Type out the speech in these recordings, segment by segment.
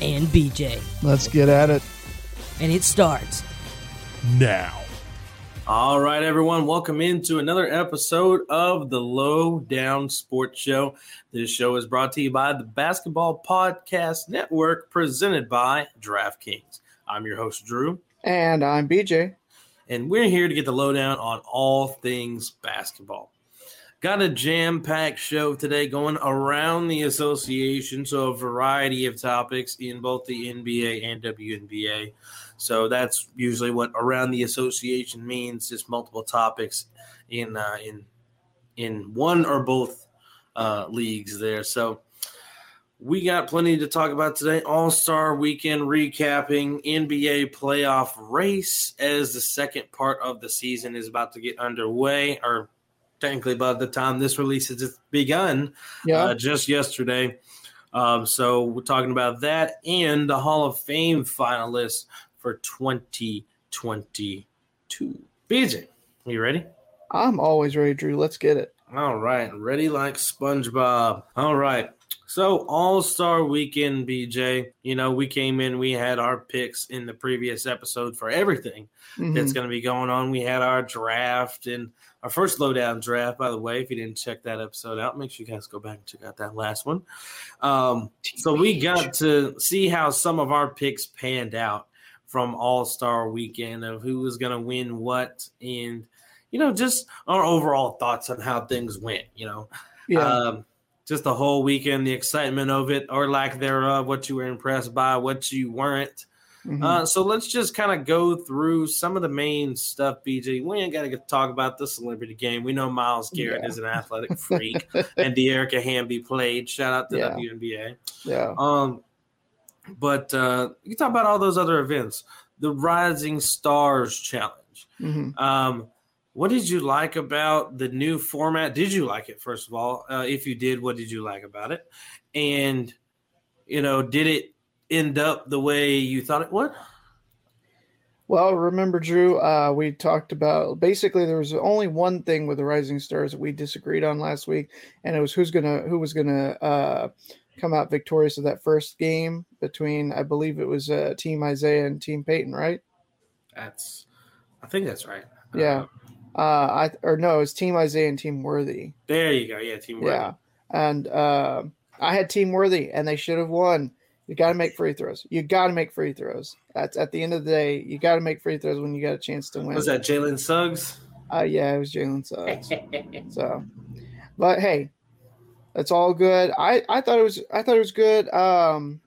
And BJ. Let's get at it. And it starts now. All right, everyone, welcome into another episode of the Low Down Sports Show. This show is brought to you by the Basketball Podcast Network, presented by DraftKings. I'm your host, Drew, And I'm BJ. and we're here to get the lowdown on all things basketball. Got a jam packed show today going around the association, so a variety of topics in both the NBA and WNBA. So that's usually what around the association means, just multiple topics in uh, in in one or both uh, leagues there. So we got plenty to talk about today. All Star Weekend recapping NBA playoff race as the second part of the season is about to get underway, or technically by the time this releases, it's begun Yeah. uh, just yesterday. Um, so we're talking about that and the Hall of Fame finalists for 2022. BJ, are you ready? I'm always ready, Drew. Let's get it. All right, ready like SpongeBob. All right. So All Star Weekend, BJ. You know, we came in, we had our picks in the previous episode for everything Mhm. that's going to be going on. We had our draft and our first lowdown draft, by the way. If you didn't check that episode out, make sure you guys go back and check out that last one. Um, so we got to see how some of our picks panned out from All Star Weekend of who was going to win what, and you know, just our overall thoughts on how things went. You know, Yeah. um, just the whole weekend, the excitement of it or lack thereof, what you were impressed by, what you weren't. Mhm. Uh, so let's just kind of go through some of the main stuff, BJ. We ain't got to talk about the celebrity game. We know Myles Garrett Yeah. is an athletic freak, and Dearica Hamby played. Shout out to Yeah. WNBA. yeah. Um, but uh, you talk about all those other events, the Rising Stars Challenge. hmm Um, what did you like about the new format? Did you like it, first of all? Uh, if you did, what did you like about it? And, you know, did it end up the way you thought it would? Well, remember, Drew, uh, we talked about basically there was only one thing with the Rising Stars that we disagreed on last week, and it was who's gonna who was gonna uh, come out victorious of that first game between I believe it was uh, Team Isaiah and Team Peyton, right? That's, I think that's right. Yeah. Uh, I or no, it was Team Isaiah and Team Worthy. there you go. Yeah, Team Worthy. Yeah, and uh, I had Team Worthy, and they should have won. You got to make free throws. You got to make free throws. That's at the end of the day. You got to make free throws when you got a chance to win. Was that Jalen Suggs? Uh, yeah, it was Jalen Suggs. so, but hey, that's all good. I I thought it was I thought it was good. Um,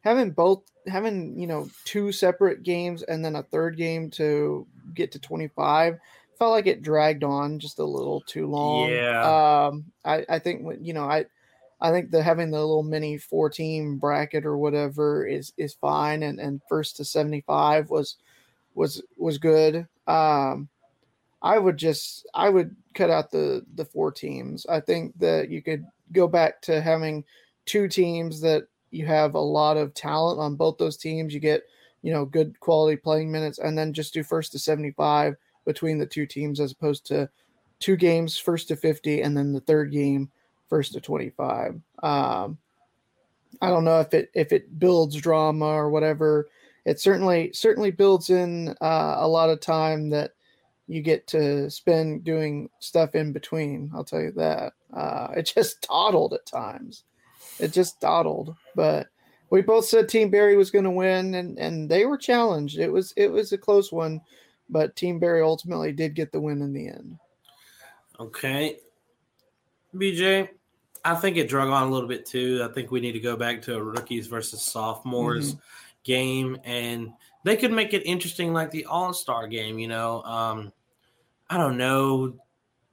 having both having you know two separate games and then a third game to get to twenty five felt like it dragged on just a little too long. Yeah. Um, I I think you know I. I think the having the little mini four team bracket or whatever is is fine and and first to 75 was was was good. Um I would just I would cut out the the four teams. I think that you could go back to having two teams that you have a lot of talent on both those teams. You get, you know, good quality playing minutes and then just do first to 75 between the two teams as opposed to two games first to 50 and then the third game first to 25. Um I don't know if it if it builds drama or whatever. It certainly certainly builds in uh, a lot of time that you get to spend doing stuff in between. I'll tell you that. Uh, it just dawdled at times. It just dawdled, but we both said Team Barry was going to win, and and they were challenged. It was it was a close one, but Team Barry ultimately did get the win in the end. Okay. BJ, I think it drug on a little bit too. I think we need to go back to a rookies versus sophomores game, and they could make it interesting like the All Star game. You know, um, I don't know,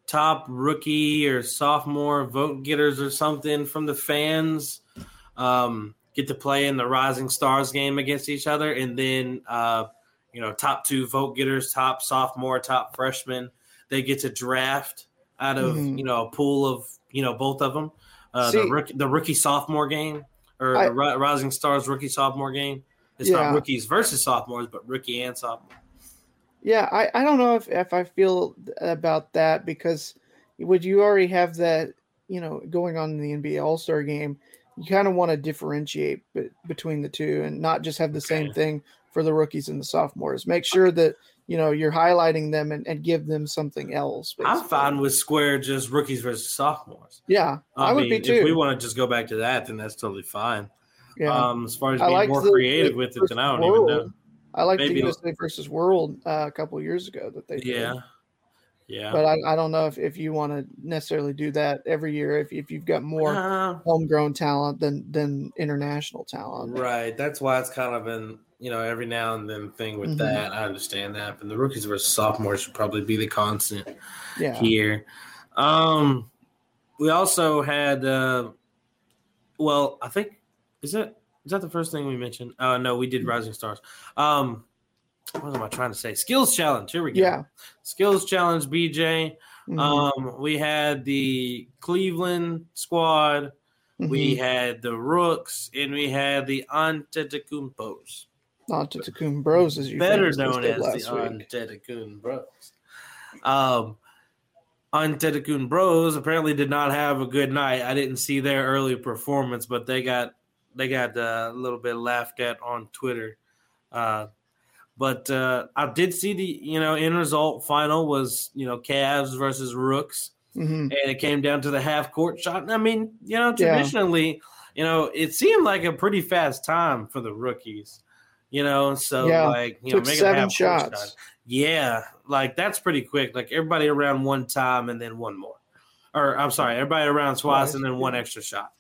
top rookie or sophomore vote getters or something from the fans. Um, get to play in the Rising Stars game against each other, and then uh, you know top two vote getters, top sophomore, top freshman, they get to draft out of Mhm. you know a pool of you know both of them. Uh, the rookie, the rookie sophomore game or I- the Rising Stars rookie sophomore game. It's Yeah. not rookies versus sophomores, but rookie and sophomore. Yeah, I, I don't know if, if I feel about that because would you already have that, you know, going on in the NBA All Star game? You kind of want to differentiate between the two and not just have the same thing for the rookies and the sophomores. Make sure that, you know, you're highlighting them and, and give them something else. I'm fine with square just rookies versus sophomores. Yeah, I, I, would mean, be too. if we want to just go back to that, then that's totally fine. yeah. Um, as far as being more the- creative the with it, then I don't World. even know. I like maybe- the USA versus World uh, a couple years ago that they did. Yeah, yeah. But I, I don't know if, if you want to necessarily do that every year if, if you've got more Uh, homegrown talent than than international talent. right. That's why it's kind of an you know every now and then thing with Mhm. that. I understand that, but the rookies versus sophomores should probably be the constant Yeah. here. Um, we also had. Uh, well, I think is that is that the first thing we mentioned? Uh, no, we Mm-hmm. did Rising Stars. Um, what am I trying to say? Skills challenge. Here we go. Yeah. Skills challenge, BJ. Mhm. Um, we had the Cleveland squad, we Mhm. had the Rooks, and we had the Antetokounmpos, Antetokounmpo Bros, as you better known as the. Antetokounmpos. Um, Antetokounmpos apparently did not have a good night. I didn't see their early performance, but they got they got uh, a little bit laughed at on Twitter. Uh, but uh, I did see the you know end result final was you know Cavs versus Rooks. Mhm. and it came down to the half court shot. I mean, you know, Yeah. traditionally, you know, it seemed like a pretty fast time for the rookies. You know, so Yeah. like you Took know, make seven half shots. shot. Yeah, like that's pretty quick. Like everybody around one time and then one more, or I'm sorry, everybody around twice Twice, and then one extra shot.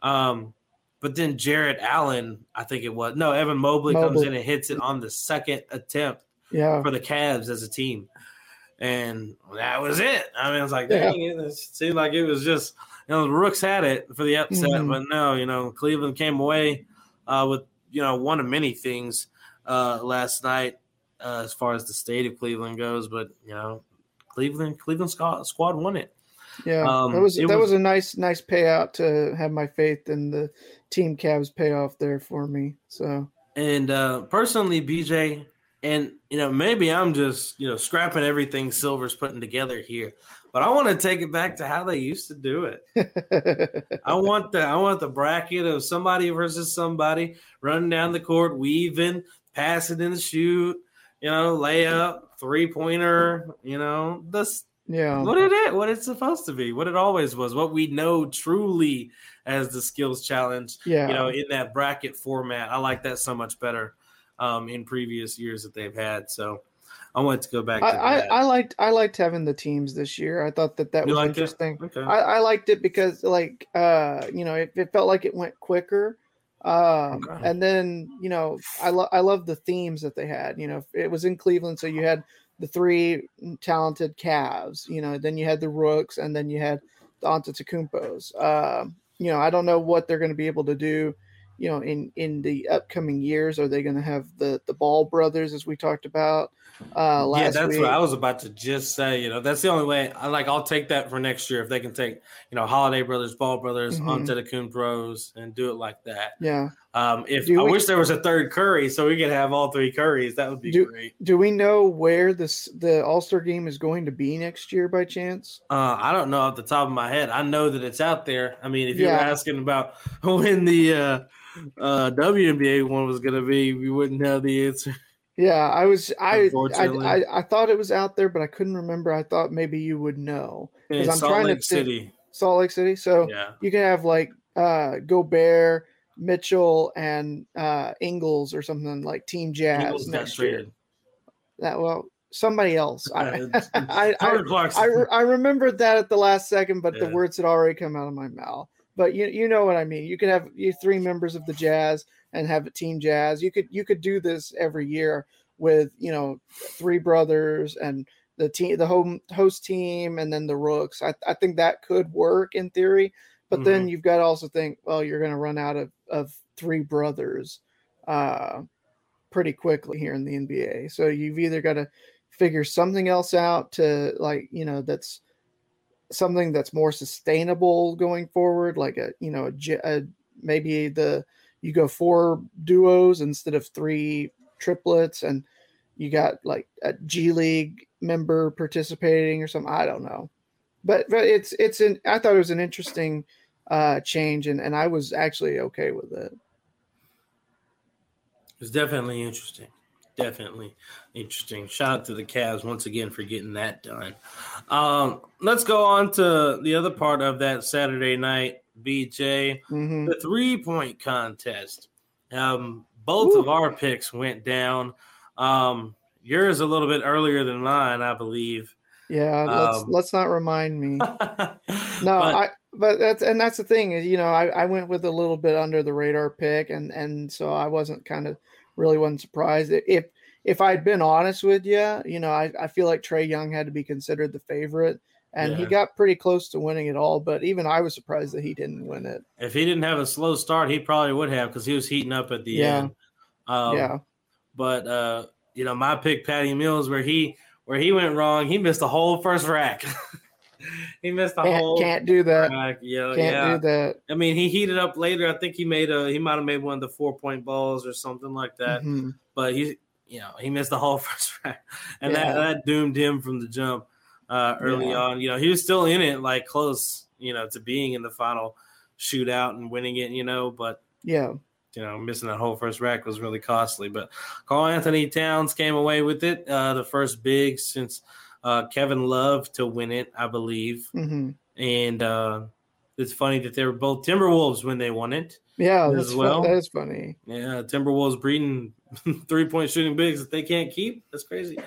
Um, but then Jarrett Allen, I think it was no Evan Mobley, comes in and hits it on the second attempt Yeah. for the Cavs as a team. And that was it. I mean, it was like, Yeah. dang, it, it seemed like it was just, you know, the Rooks had it for the upset, Mhm. but no, you know, Cleveland came away uh, with, you know, one of many things uh, last night uh, as far as the state of Cleveland goes. But, you know, Cleveland, Cleveland squad, squad won it. Yeah. Um, that was that was- was, a nice nice payout to have my faith in the team Cavs payoff there for me. So And uh, personally, BJ, and you know, maybe I'm just you know scrapping everything Silver's putting together here, but I want to take it back to how they used to do it. I want the I want the bracket of somebody versus somebody running down the court, weaving, passing in the shoot, you know, layup, three pointer, you know, this yeah. what it is, what it's supposed to be, what it always was, what we know truly as the skills challenge Yeah. you know, in that bracket format. I like that so much better um, in previous years that they've had. So I want to go back to I, that. I, I liked I liked having the teams this year. I thought that that You was interesting. okay. I, I liked it because like uh you know it, it felt like it went quicker. Um Okay. and then you know I love I love the themes that they had. You know it was in Cleveland, so you had the three talented Cavs. You know then you had the Rooks, and then you had the Antetokounmpos. Um, you know I don't know what they're going to be able to do. You know in in the upcoming years, are they going to have the the Ball brothers as we talked about uh last yeah, that's week? what I was about to just say. You know, that's the only way. I like. I'll take that for next year if they can take, you know, Holiday Brothers, Ball Brothers, Mhm. onto the Coon and do it like that. yeah. Um, if Do I we- wish there was a third Curry, so we could have all three Curries, that would be Do- great. Do we know where this the All Star game is going to be next year by chance? Uh, I don't know off the top of my head. I know that it's out there. I mean, if you were Yeah. asking about when the uh, uh, WNBA one was going to be, we wouldn't know the answer. Yeah, I was I, I I I thought it was out there, but I couldn't remember. I thought maybe you would know. In 'Cause I'm Salt trying to Lake think- City. Salt Lake City. So Yeah. you can have like uh Gobert, Mitchell, and uh Ingles or something like Team Jazz got next year. That well, somebody else. I I, I, I, I remembered that at the last second, but the words had already come out of my mouth. But you you know what I mean. You could have you three members of the Jazz and have a team Jazz. You could you could do this every year with you know three brothers and the team the home host team and then the Rooks. I I think that could work in theory. But Mm-hmm. then you've got to also think, well, you're going to run out of of three brothers uh, pretty quickly here in the NBA. So you've either got to figure something else out to like you know that's something that's more sustainable going forward, like a you know a, a maybe the you go four duos instead of three triplets, and you got like a G League member participating or something. I don't know, but but it's it's an I thought it was an interesting uh change, and and I was actually okay with it. It's definitely interesting. Definitely interesting. Shout out to the Cavs once again for getting that done. Um, let's go on to the other part of that Saturday night, BJ, Mhm. the three point contest. Um, both of our picks went down. Um, yours a little bit earlier than mine, I believe. Yeah, let's Um, let's not remind me. No, But- I but that's and that's the thing is you know I, I went with a little bit under the radar pick and and so I wasn't kind of really wasn't surprised if if I'd been honest with you you know I, I feel like Trae Young had to be considered the favorite and he got pretty close to winning it all but even I was surprised that he didn't win it If he didn't have a slow start, he probably would have because he was heating up at the Yeah. end. Um, yeah But uh, you know, my pick, Patty Mills, where he where he went wrong, he missed the whole first rack. he missed the can't, whole can't do that rack. Yeah, can't yeah. do that I mean, he heated up later. I think he made a he might have made one of the four point balls or something like that. Mhm. But he, you know, he missed the whole first rack, and Yeah. that that doomed him from the jump uh, early Yeah. on. You know, he was still in it, like close, you know, to being in the final shootout and winning it. You know, but yeah you know, missing that whole first rack was really costly. But Karl-Anthony Towns came away with it, uh, the first big since uh, Kevin Love to win it, I believe. hmm And uh, it's funny that they were both Timberwolves when they won it. yeah As well. well. that is funny Yeah, Timberwolves breeding three point shooting bigs that they can't keep. That's crazy.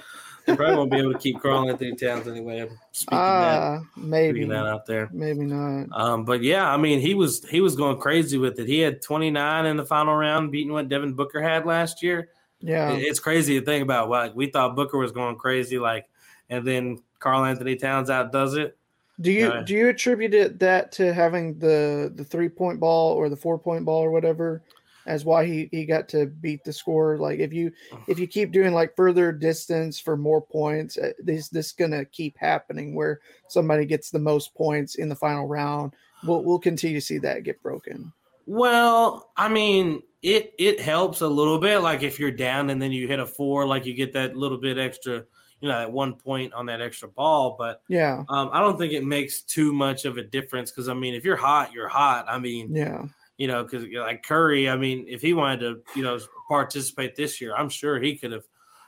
They probably won't be able to keep Karl-Anthony Towns anyway. I'm speaking, that, ah maybe speaking that out there. maybe not Um, but yeah, I mean, he was he was going crazy with it. He had 29 in the final round, beating what Devin Booker had last year. yeah It- It's crazy to think about. Like we thought Booker was going crazy, like, and then Karl-Anthony Towns outdoes it. Do you No. do you attribute it that to having the the three point ball or the four point ball or whatever as why he he got to beat the score? Like if you if you keep doing like further distance for more points, uh, this this gonna keep happening where somebody gets the most points in the final round. We'll we'll continue to see that get broken. Well, I mean, it it helps a little bit. Like if you're down and then you hit a four, like you get that little bit extra, you know, that one point on that extra ball. But Yeah, um, I don't think it makes too much of a difference because I mean, if you're hot, you're hot. I mean, yeah, you know, because like Curry, I mean, if he wanted to, you know, participate this year, I'm sure he could have,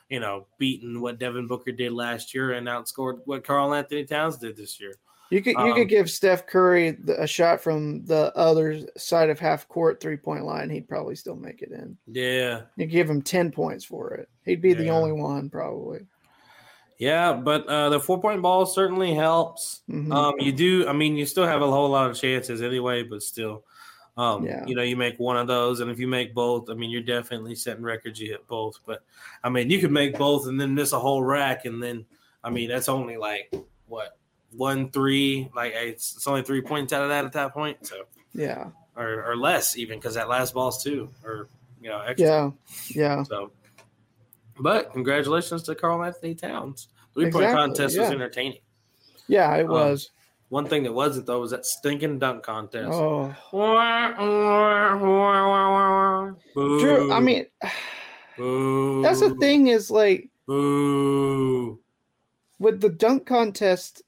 you know, beaten what Devin Booker did last year and outscored what Karl-Anthony Towns did this year. you could you Um, could give Steph Curry the, a shot from the other side of half court three point line. He'd probably still make it in. Yeah, You give him 10 points for it. He'd be the only one, probably. Yeah, but uh, the four point ball certainly helps. Mhm. Um, you do, I mean, you still have a whole lot of chances anyway, but still, um, Yeah. you know, you make one of those, and if you make both, I mean, you're definitely setting records. You hit both, but I mean, you could make both and then miss a whole rack, and then, I mean, that's only like what one three, like it's, it's only three points out of that at that point, so yeah. or or less even because that last ball's two or you know extra. Yeah. Yeah. So, but congratulations to Karl-Anthony Towns. Three point Exactly, contest was entertaining. Yeah, it Um, was. One thing that wasn't though was that stinking dunk contest. oh. Drew, I mean, Boo. that's the thing is like Boo. with the dunk contest,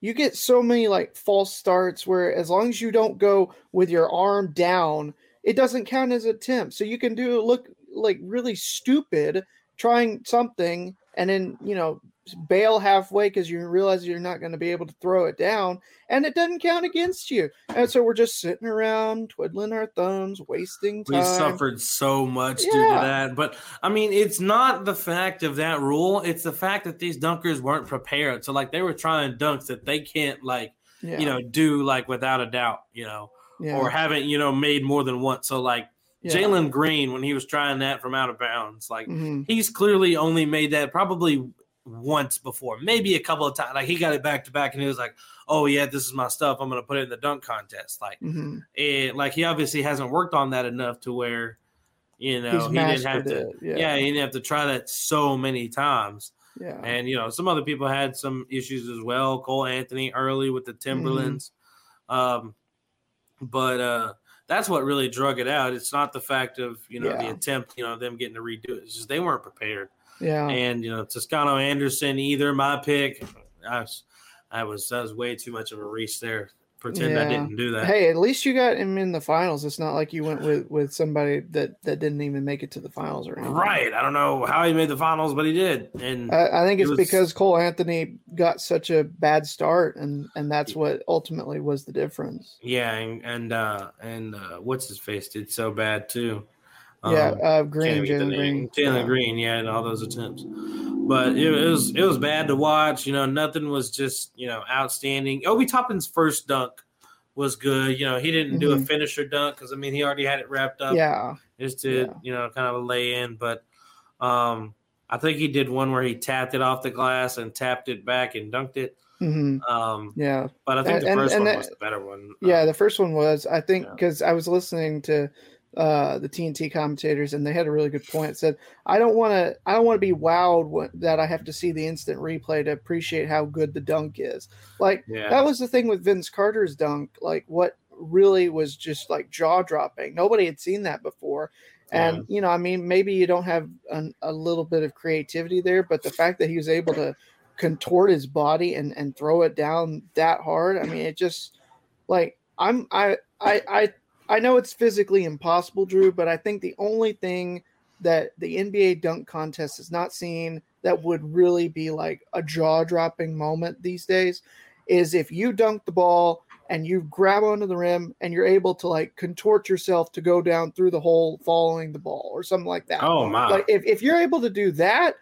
you get so many like false starts where as long as you don't go with your arm down, it doesn't count as an attempt. So you can do look like really stupid trying something and then, you know, bail halfway because you realize you're not going to be able to throw it down and it doesn't count against you. And so we're just sitting around twiddling our thumbs, wasting time. We suffered so much due to that. But I mean, it's not the fact of that rule, it's the fact that these dunkers weren't prepared. So like they were trying dunks that they can't like, Yeah. you know, do like without a doubt, you know, yeah. or haven't, you know, made more than once. So like yeah. Jalen Green when he was trying that from out of bounds, like Mhm. he's clearly only made that probably once before, maybe a couple of times. Like he got it back to back, and he was like, "Oh yeah, this is my stuff. I'm gonna put it in the dunk contest." Like, hmm it, like he obviously hasn't worked on that enough to where, you know, he didn't have to. it, Yeah. yeah. he didn't have to try that so many times. Yeah. And you know, some other people had some issues as well. Cole Anthony early with the Mm-hmm. Timberlands, um, but uh, that's what really drug it out. It's not the fact of you know the attempt, you know, them getting to redo it. It's just they weren't prepared. yeah. And you know, Toscano Anderson, either my pick. I was, I was, that was way too much of a reach there. Pretend I didn't do that. Hey, at least you got him in the finals. It's not like you went with with somebody that that didn't even make it to the finals or anything. Right. I don't know how he made the finals, but he did. And I, I think It it's was- because Cole Anthony got such a bad start, and and that's what ultimately was the difference. yeah, and and uh, and uh, what's his face did so bad too. yeah, Um, uh, Green, Can't get the Jalen. Green, Jalen yeah. Green, yeah, and all those attempts. But it, it was it was bad to watch. You know, nothing was just you know outstanding. Obi Toppin's first dunk was good. You know, he didn't do a Mhm. finisher dunk because I mean he already had it wrapped up. Yeah, just did Yeah. you know kind of a lay in. But um, I think he did one where he tapped it off the glass and tapped it back and dunked it. hmm Um, yeah, but I think the And- first and one that- was the better one. yeah. Uh, The first one was I think Yeah. because I was listening to uh the TNT commentators and they had a really good point. It said I don't want to I don't want to be wowed that I have to see the instant replay to appreciate how good the dunk is. Like yeah. that was the thing with Vince Carter's dunk. Like what really was just like jaw dropping. Nobody had seen that before. And you know, I mean, maybe you don't have an, a little bit of creativity there, but the fact that he was able to contort his body and and throw it down that hard, I mean, it just like I'm I I I I know it's physically impossible, Drew, but I think the only thing that the NBA dunk contest has not seen that would really be like a jaw dropping moment these days is if you dunk the ball and you grab onto the rim and you're able to like contort yourself to go down through the hole following the ball or something like that. oh my! Like if, if you're able to do that,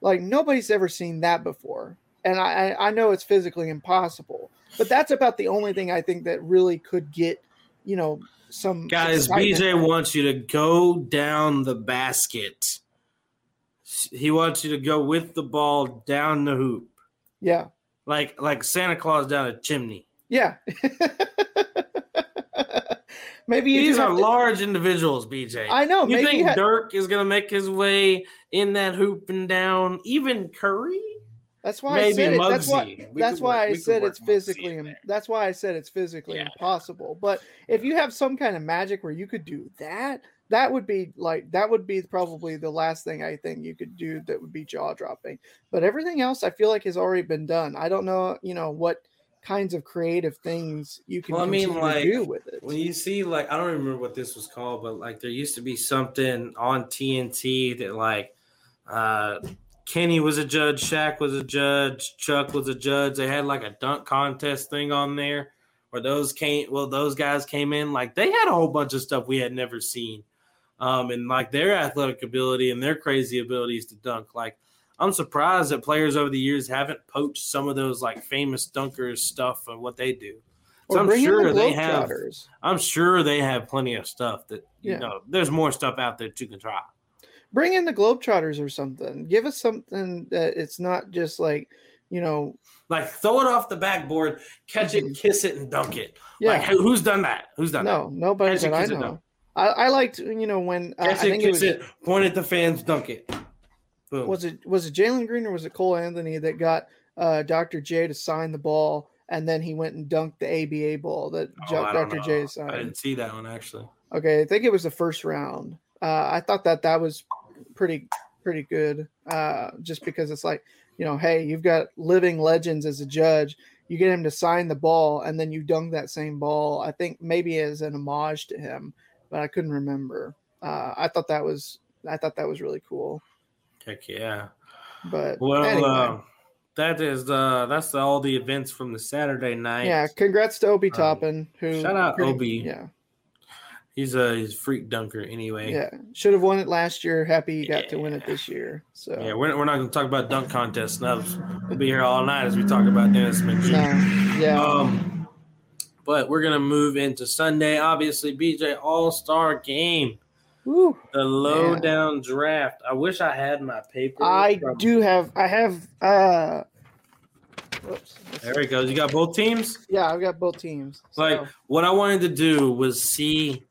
like nobody's ever seen that before. And I I know it's physically impossible, but that's about the only thing I think that really could get, you know, some Guys, excitement. BJ wants you to go down the basket. He wants you to go with the ball down the hoop, Yeah. like like Santa Claus down a chimney. Yeah. maybe you These are to- large individuals, BJ. I know. you maybe think Dirk is gonna make his way in that hoop and down? Even Curry? That's why I maybe said it. That's why. We That's why work- I said it's Muggsy physically. in im- there. That's why I said it's physically Yeah. impossible. But if you have some kind of magic where you could do that, that would be like that would be probably the last thing I think you could do that would be jaw dropping. But everything else, I feel like has already been done. I don't know, you know, what kinds of creative things you can Well, I mean, like, do with it. When you see like I don't remember what this was called, but like there used to be something on TNT that like uh Kenny was a judge, Shaq was a judge, Chuck was a judge. They had like a dunk contest thing on there where those came well, those guys came in, like they had a whole bunch of stuff we had never seen. Um and like their athletic ability and their crazy abilities to dunk. Like I'm surprised that players over the years haven't poached some of those like famous dunkers stuff and what they do. So I'm sure the they have. I'm sure they have plenty of stuff that you Yeah. know. There's more stuff out there that you can try. Bring in the Globetrotters or something. Give us something that it's not just like, you know, Like throw it off the backboard, catch it, kiss it, and dunk it. Mm-hmm. yeah. Like who's done that? Who's done No, nobody Catch it, that I know. I, I liked, you know, when uh, that? I Catch it, think it was it, point at the fans, dunk it. Boom. was it was it Jalen Green or was it Cole Anthony that got uh, Dr. J to sign the ball and then he went and dunked the ABA ball that Oh, Dr. know. J signed. I didn't see that one actually. Okay, I think it was the first round. Uh, I thought that that was pretty pretty good. Uh, just because it's like, you know, hey, you've got living legends as a judge. You get him to sign the ball, and then you dunk that same ball. I think maybe as an homage to him, but I couldn't remember. Uh, I thought that was I thought that was really cool. Heck yeah. But Well, anyway, uh, that is uh, that's all the events from the Saturday night. yeah, congrats to Obi um, Toppin. Who shout out pretty- Obi. Yeah, he's a he's a freak dunker anyway. yeah, should have won it last year. Happy he got to win it this year. So Yeah, we're, we're not going to talk about dunk contests. Now We'll be here all night as we talk about Dennis no, yeah. Um, but we're gonna move into Sunday. Obviously, BJ All Star Game. Woo. The lowdown draft. I wish I had my paper. I from- do have. I have. uh whoops. There it goes. You got both teams. Yeah, I've got both teams. So, Like what I wanted to do was see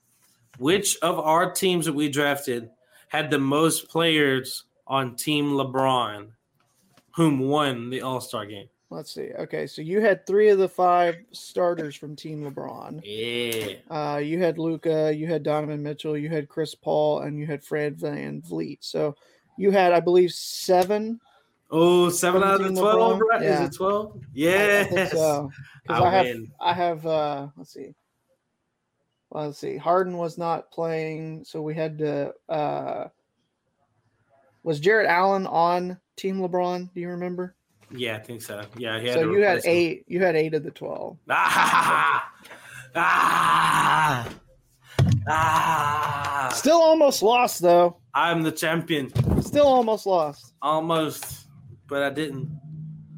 which of our teams that we drafted had the most players on Team LeBron, whom won the All Star game. let's see. Okay, so you had three of the five starters from Team LeBron. Yeah. Uh, you had Luka, you had Donovan Mitchell, you had Chris Paul, and you had Fred VanVleet. So you had, I believe, seven. Oh, seven out of the twelve, LeBron? right? Yeah. Is it twelve? I- I Yes. so. I I have, win. I have. Uh, let's see. Let's see. Harden was not playing, so we had to. Uh, was Jarrett Allen on Team LeBron? Do you remember? Yeah, I think so. Yeah, he had so you had replace him. eight. You had eight of the twelve. Ah, ah, ah. Still almost lost though. I'm the champion. Still almost lost. Almost, but I didn't.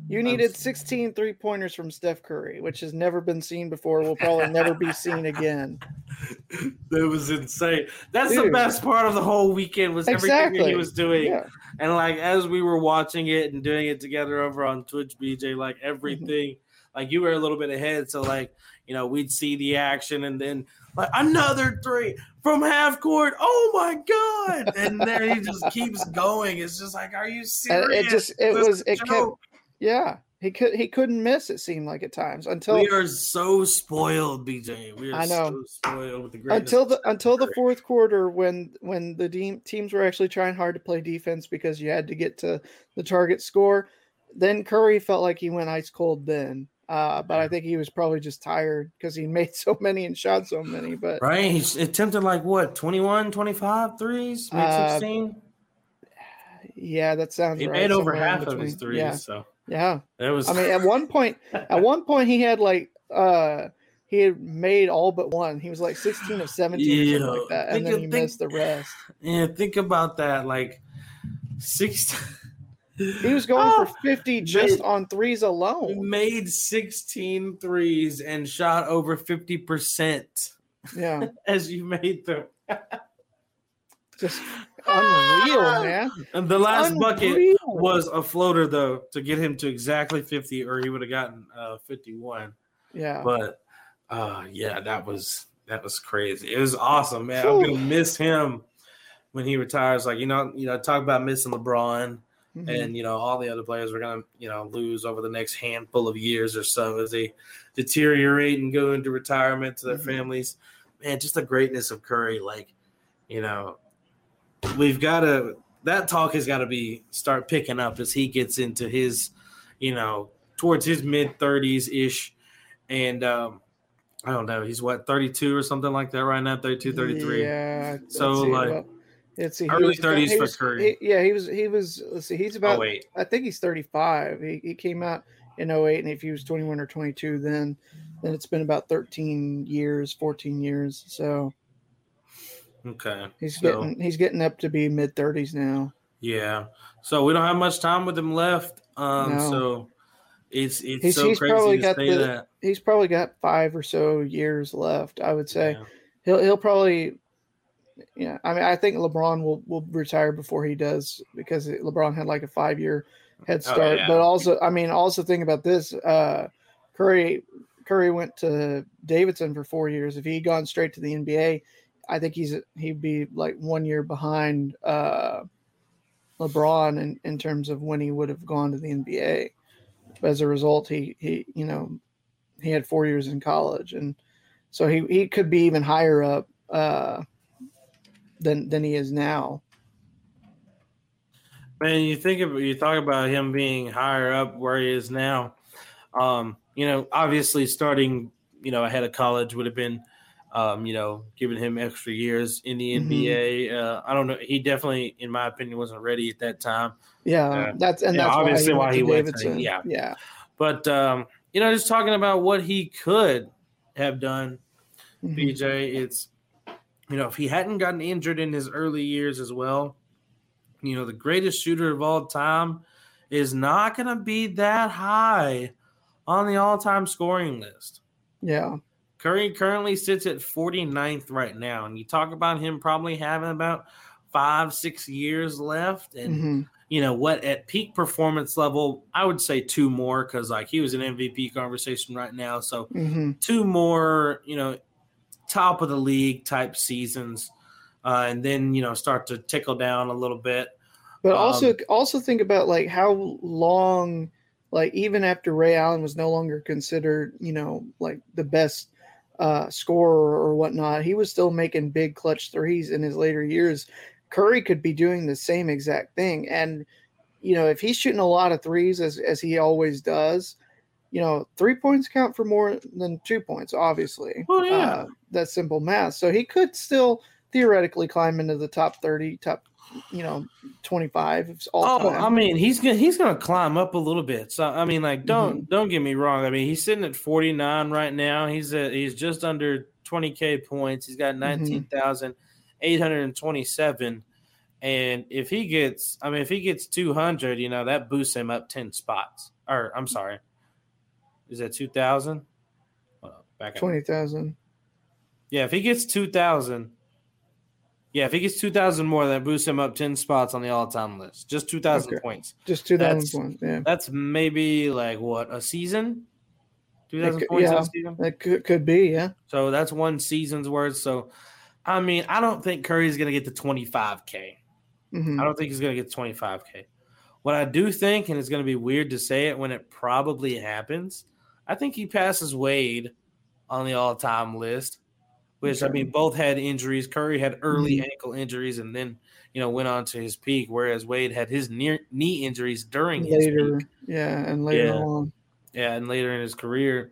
You needed 16 three pointers from Steph Curry, which has never been seen before. Will probably never be seen again. That was insane. That's the best part of the whole weekend was everything that he was doing. Yeah. And like as we were watching it and doing it together over on Twitch, BJ, like Mm-hmm. everything, like you were a little bit ahead. So like, you know, we'd see the action and then like another three from half court. Oh my god. And then he just keeps going. It's just like, are you And serious? it just it This was it kept yeah. He could he couldn't miss. It seemed like at times until we are so spoiled, BJ. We are I know. so spoiled with the greatness. until the until the fourth quarter when when the team, teams were actually trying hard to play defense because you had to get to the target score. Then Curry felt like he went ice cold then. Uh, but I think he was probably just tired because he made so many and shot so many. But Right. He attempted like what, 21, 25 threes, made Uh, 16? yeah, that sounds He right. made over half of his threes. Yeah, So yeah. it was I mean, at one point, at one point, he had like uh he had made all but one. He was like sixteen of seventeen, or something like Yeah. that, and Think then he think- missed the rest. yeah, think about that. Like six He was going Oh, for fifty just made- on threes alone. made 16 threes and shot over 50% Yeah, as you made them. Just unreal, man. And the last bucket was a floater though to get him to exactly 50 or he would have gotten uh 51. Yeah, But uh yeah, that was that was crazy. It was awesome, man. I'm gonna miss him when he retires. Like, you know, you know, talk about missing LeBron Mhm. and you know, all the other players we're gonna, you know, lose over the next handful of years or so as they deteriorate and go into retirement to their Mhm. families. Man, just the greatness of Curry, like, you know, we've gotta that talk has got to be start picking up as he gets into his, you know, towards his mid thirties ish, and um, I don't know, he's what thirty two or something like that right now, 32, 33. Yeah. So, see, like, well, let's see. early was- 30s he for Curry. he- yeah, he was. He was. Let's see. He's about. Oh wait, I think he's 35. He, he came out in 08, and if he was 21 or 22, then then it's been about 13 years, 14 years. So okay, he's So, getting he's getting up to be mid 30s now. yeah. So we don't have much time with him left. Um, No. so it's it's He's- so he's crazy probably to got say the- that. He's probably got five or so years left. I would say Yeah. he'll he'll probably. Yeah, I mean, I think LeBron will will retire before he does because LeBron had like a five year head Oh, start. yeah. But also, I mean, also think about this: uh, Curry Curry went to Davidson for four years. If he'd gone straight to the NBA, I think he's he'd be like one year behind uh, LeBron in, in terms of when he would have gone to the NBA. But as a result, he he you know he had four years in college, and so he he could be even higher up uh, than than he is now. Man, you think of you talk about him being higher up where he is now. Um, you know, obviously starting, you know, ahead of college would have been, um, you know, giving him extra years in the. NBA. Uh, I don't know. He definitely, in my opinion, wasn't ready at that time. Yeah, Yeah. that's and Yeah, that's obviously why why he he went went to yeah. yeah, But um, you know, just talking about what he could have done, Mhm. BJ. It's you know, if he hadn't gotten injured in his early years as well, you know, the greatest shooter of all time is not going to be that high on the all-time scoring list. yeah. Curry currently sits at 49th right now, and you talk about him probably having about five, six years left, and hmm you know what at peak performance level i would say two more because like he was an mvp conversation right now. So hmm two more you know top of the league type seasons uh, and then you know start to tickle down a little bit. But also, Um, also think about like how long, like even after Ray Allen was no longer considered, you know, like the best uh, scorer or whatnot, he was still making big clutch threes in his later years. Curry could be doing the same exact thing, and you know, if he's shooting a lot of threes as as he always does, you know, three points count for more than two points. Obviously, Well, yeah. uh, that's simple math. So he could still theoretically climb into the top thirty, top you know, 25 all Oh, time. I mean, he's gonna he's gonna climb up a little bit. So I mean, like, don't Mm-hmm. don't get me wrong. I mean, he's sitting at forty nine right now. He's at he's just under twenty k points. He's got 19,827. and twenty seven. And if he gets, I mean, if he gets two hundred, you know, that boosts him up ten spots. Or I'm sorry, is that two thousand? Back up. 20,000. Yeah, if he gets two thousand, yeah, if he gets two thousand more, that boosts him up ten spots on the all-time list. Just two thousand Okay. points. Just 2,000 That's- points. Yeah. That's maybe like what a season, two It thousand could- points yeah. a season. That could, could be. Yeah. So that's one season's worth. So, I mean, I don't think Curry's gonna get to twenty five k. hmm I don't think he's gonna get twenty five k. What I do think, and it's gonna be weird to say it when it probably happens, I think he passes Wade on the all time list. Which I mean, both had injuries. Curry had early ankle injuries, and then you know went on to his peak. Whereas Wade had his near knee injuries during his Later. peak. Yeah. And later Yeah. on. Yeah, and later in his career,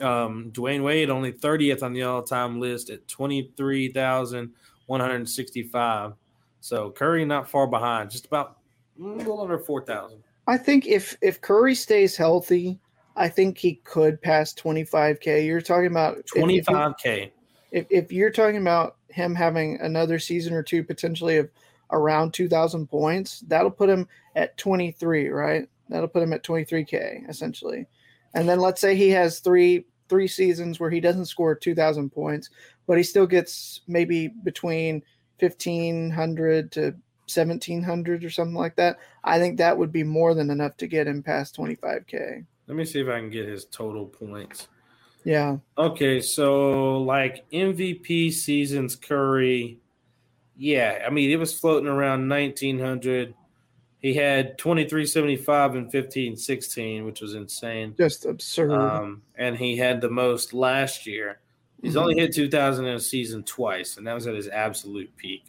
um, Dwyane Wade only 30th on the all-time list at 23,165. So Curry not far behind, just about a little under 4,000. I think if if Curry stays healthy, I think he could pass 25k. You're talking about if- if he- 25k. If, if you're talking about him having another season or two potentially of around 2,000 points, that'll put him at 23, right? That'll put him at 23k essentially. And then let's say he has three three seasons where he doesn't score 2,000 points, but he still gets maybe between 1,500 to 1,700 or something like that. I think that would be more than enough to get him past 25k. Let me see if I can get his total points. Yeah. Okay, so like MVP seasons, Curry, yeah, I mean it was floating around 1900. He had 2375 and 1516, which was insane. Just absurd. Um, and he had the most last year. He's only hit 2000 in a season twice, and that was at his absolute peak.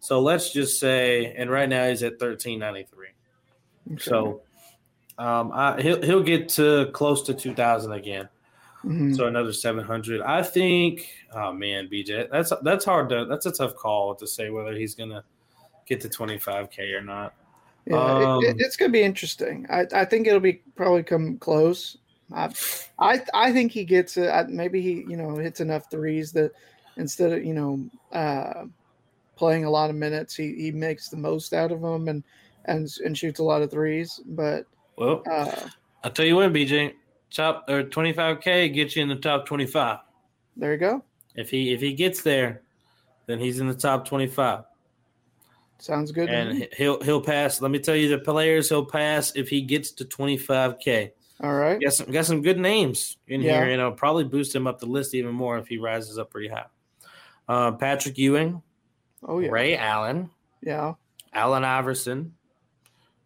So let's just say, and right now he's at 1393. Okay. So um, I, he'll he'll get to close to 2000 again. Mhm. So another 700. I think. Oh man, BJ, that's that's hard to. That's a tough call to say whether he's gonna get to 25k or not. Yeah, it- Um, it, it's gonna be interesting. I, I think it'll be probably come close. I I, I think he gets it. I- Maybe he you know hits enough threes that instead of you know uh, playing a lot of minutes, he, he makes the most out of them and and and shoots a lot of threes. But Well, uh, I'll tell you what, BJ, top or 25k gets you in the top 25. there you go. If he if he gets there, then he's in the top 25. Sounds good. And he'll he'll pass. Let me tell you the players he'll pass if he gets to 25k. All right. Got some got some good names in Yeah. here, and it'll probably boost him up the list even more if he rises up pretty high. Uh, Patrick Ewing, Oh yeah. Ray Allen, Yeah. Allen Iverson,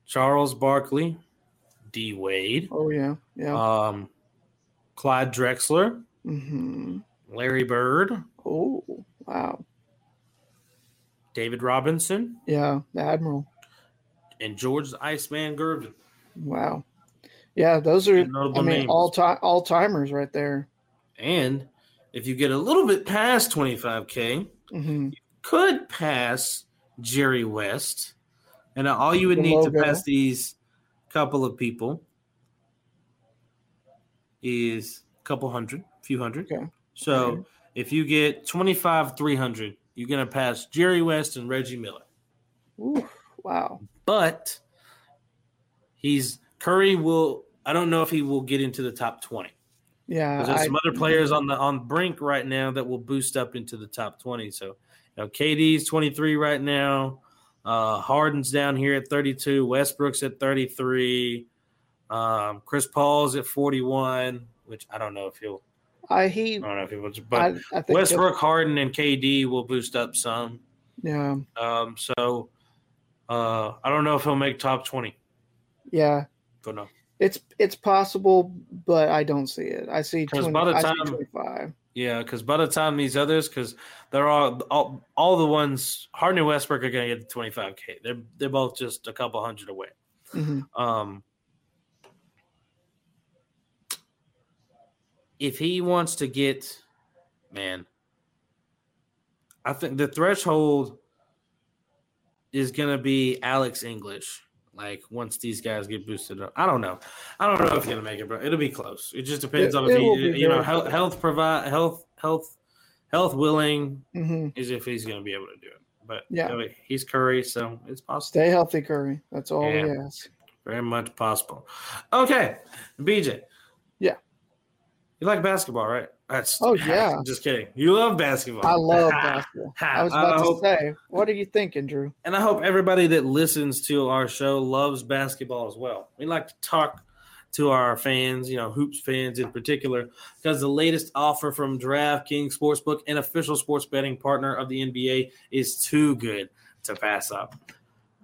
Charles Barkley, D Wade, Oh yeah. Yeah. um, Clyde Drexler, hmm Larry Bird, Oh wow. David Robinson, Yeah. The admiral. and George the Iceman Gervin. Wow. Yeah, those are I mean names. all time all timers right there. And if you get a little bit past 25K, hmm could pass Jerry West. And all you would The need to pass these couple of people is a couple hundred, few hundred. Okay. So Okay. if you get 25, 300, you're going to pass Jerry West and Reggie Miller. Ooh, wow. But he's Curry will, I don't know if he will get into the top 20. Yeah, There's I- some other players on the on brink right now that will boost up into the top 20. So, you know, KD's 23 right now. Uh, Harden's down here at 32. Westbrook's at 33. Um, Chris Paul's at 41, which I don't know if he'll. I he. I don't know if he will. I, But I think Westbrook, Harden, and KD will boost up some. Yeah, Um, so uh, I don't know if he'll make top 20. yeah. Don't know. It's it's possible, but I don't see it. I see 'Cause 20, by the I see time- 25. Yeah, because by the time these others, because they're all, all all the ones Harden and Westbrook are going to get the twenty five k. They're they're both just a couple hundred away. Mhm. Um, if he wants to get, man, I think the threshold is going to be Alex English. Like once these guys get boosted up, I don't know. I don't know if he's gonna make it, but it'll be close. It just depends It- on if he, you know, health, health provide health, health, health willing hmm is if he's gonna be able to do it. But Yeah. you know, he's Curry, so it's possible. Stay healthy, Curry. That's all we Yeah. ask. Very much possible. Okay, BJ. Yeah. You like basketball, right? That's Oh, yeah. I'm just kidding. You love basketball. I love basketball. I was I about to say, what are you thinking, Drew? And I hope everybody that listens to our show loves basketball as well. We like to talk to our fans, you know, hoops fans in particular, because the latest offer from DraftKings Sportsbook, an official sports betting partner of the NBA, is too good to pass up.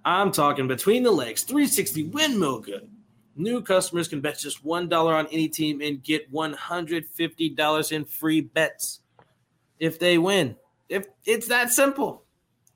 I'm talking between the legs, 360 windmill good. New customers can bet just $1 on any team and get $150 in free bets if they win. If it's that simple.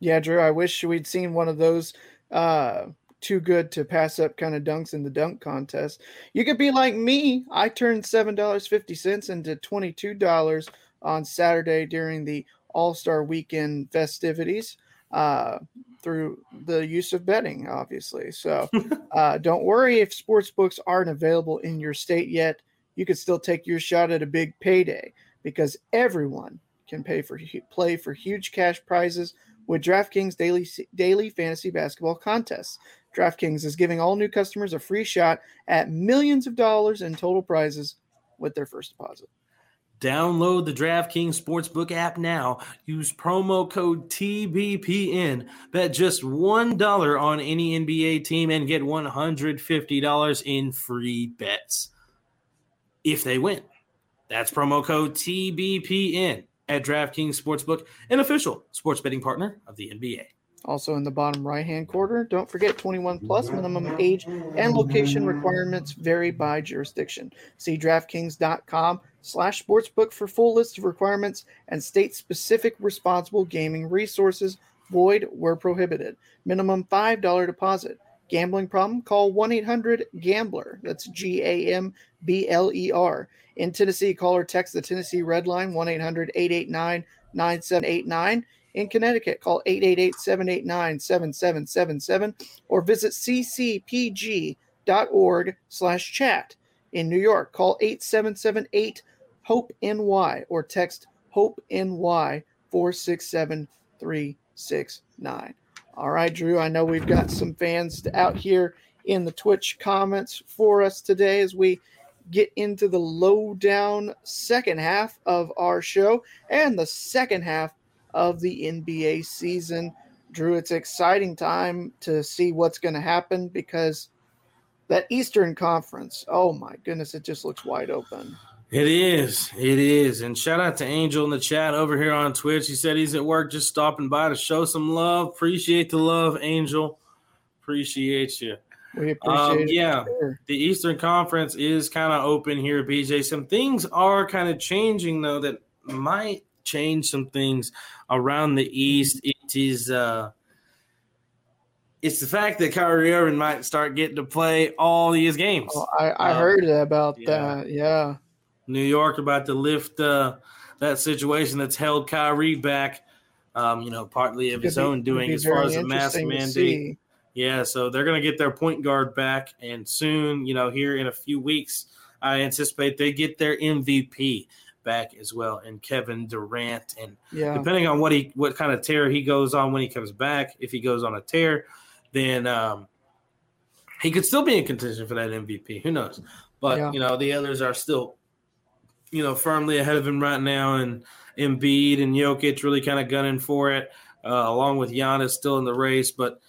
Yeah, Drew, I wish we'd seen one of those uh too good to pass up kind of dunks in the dunk contest. You could be like me. I turned seven dollars fifty cents into twenty two dollars on Saturday during the All Star Weekend festivities uh, through the use of betting, obviously. So uh, don't worry if sports books aren't available in your state yet. You can still take your shot at a big payday because everyone can pay for play for huge cash prizes with DraftKings daily daily fantasy basketball contests. DraftKings is giving all new customers a free shot at millions of dollars in total prizes with their first deposit. Download the DraftKings Sportsbook app now. Use promo code TBPN. Bet just $1 on any NBA team and get $150 in free bets if they win. That's promo code TBPN at DraftKings Sportsbook, an official sports betting partner of the NBA. Also in the bottom right hand corner, don't forget 21 plus mm-hmm. minimum age and location requirements vary by jurisdiction. See DraftKings.com slash sportsbook for full list of requirements and state specific responsible gaming resources. Void where prohibited. Minimum $5 deposit. Gambling problem? Call 1 800 Gambler. That's G A M B L E R. In Tennessee, call or text the Tennessee Red Line 1 800 889 9789. In Connecticut, call 888 789 7777 or visit ccpg.org slash chat. In New York, call 8778 HOPE NY or text HOPE NY 467369. All right, Drew, I know we've got some fans out here in the Twitch comments for us today as we get into the lowdown second half of our show and the second half of the NBA season. Drew, it's exciting time to see what's going to happen because that Eastern Conference, oh my goodness, it just looks wide open. It is. It is. And shout out to Angel in the chat over here on Twitch. He said he's at work just stopping by to show some love. Appreciate the love, Angel. Appreciate you. We appreciate Um, yeah. sure. The Eastern Conference is kind of open here, BJ. Some things are kind of changing, though, that might change some things around the East. It is. uh it's the fact that Kyrie Irving might start getting to play all these games. Oh, I, I Uh, heard about yeah. that. Yeah. New York about to lift uh, that situation that's held Kyrie back. Um, you know, partly of his be- own doing as far as a mask mandate. Yeah, so they're going to get their point guard back, and soon, you know, here in a few weeks, I anticipate they get their MVP back as well, and Kevin Durant. And Yeah. depending on what he, what kind of tear he goes on when he comes back, if he goes on a tear, then um, he could still be in contention for that MVP. Who knows? But Yeah. you know, the others are still you know, firmly ahead of him right now, and Embiid and Jokic really kind of gunning for it, uh, along with Giannis still in the race. But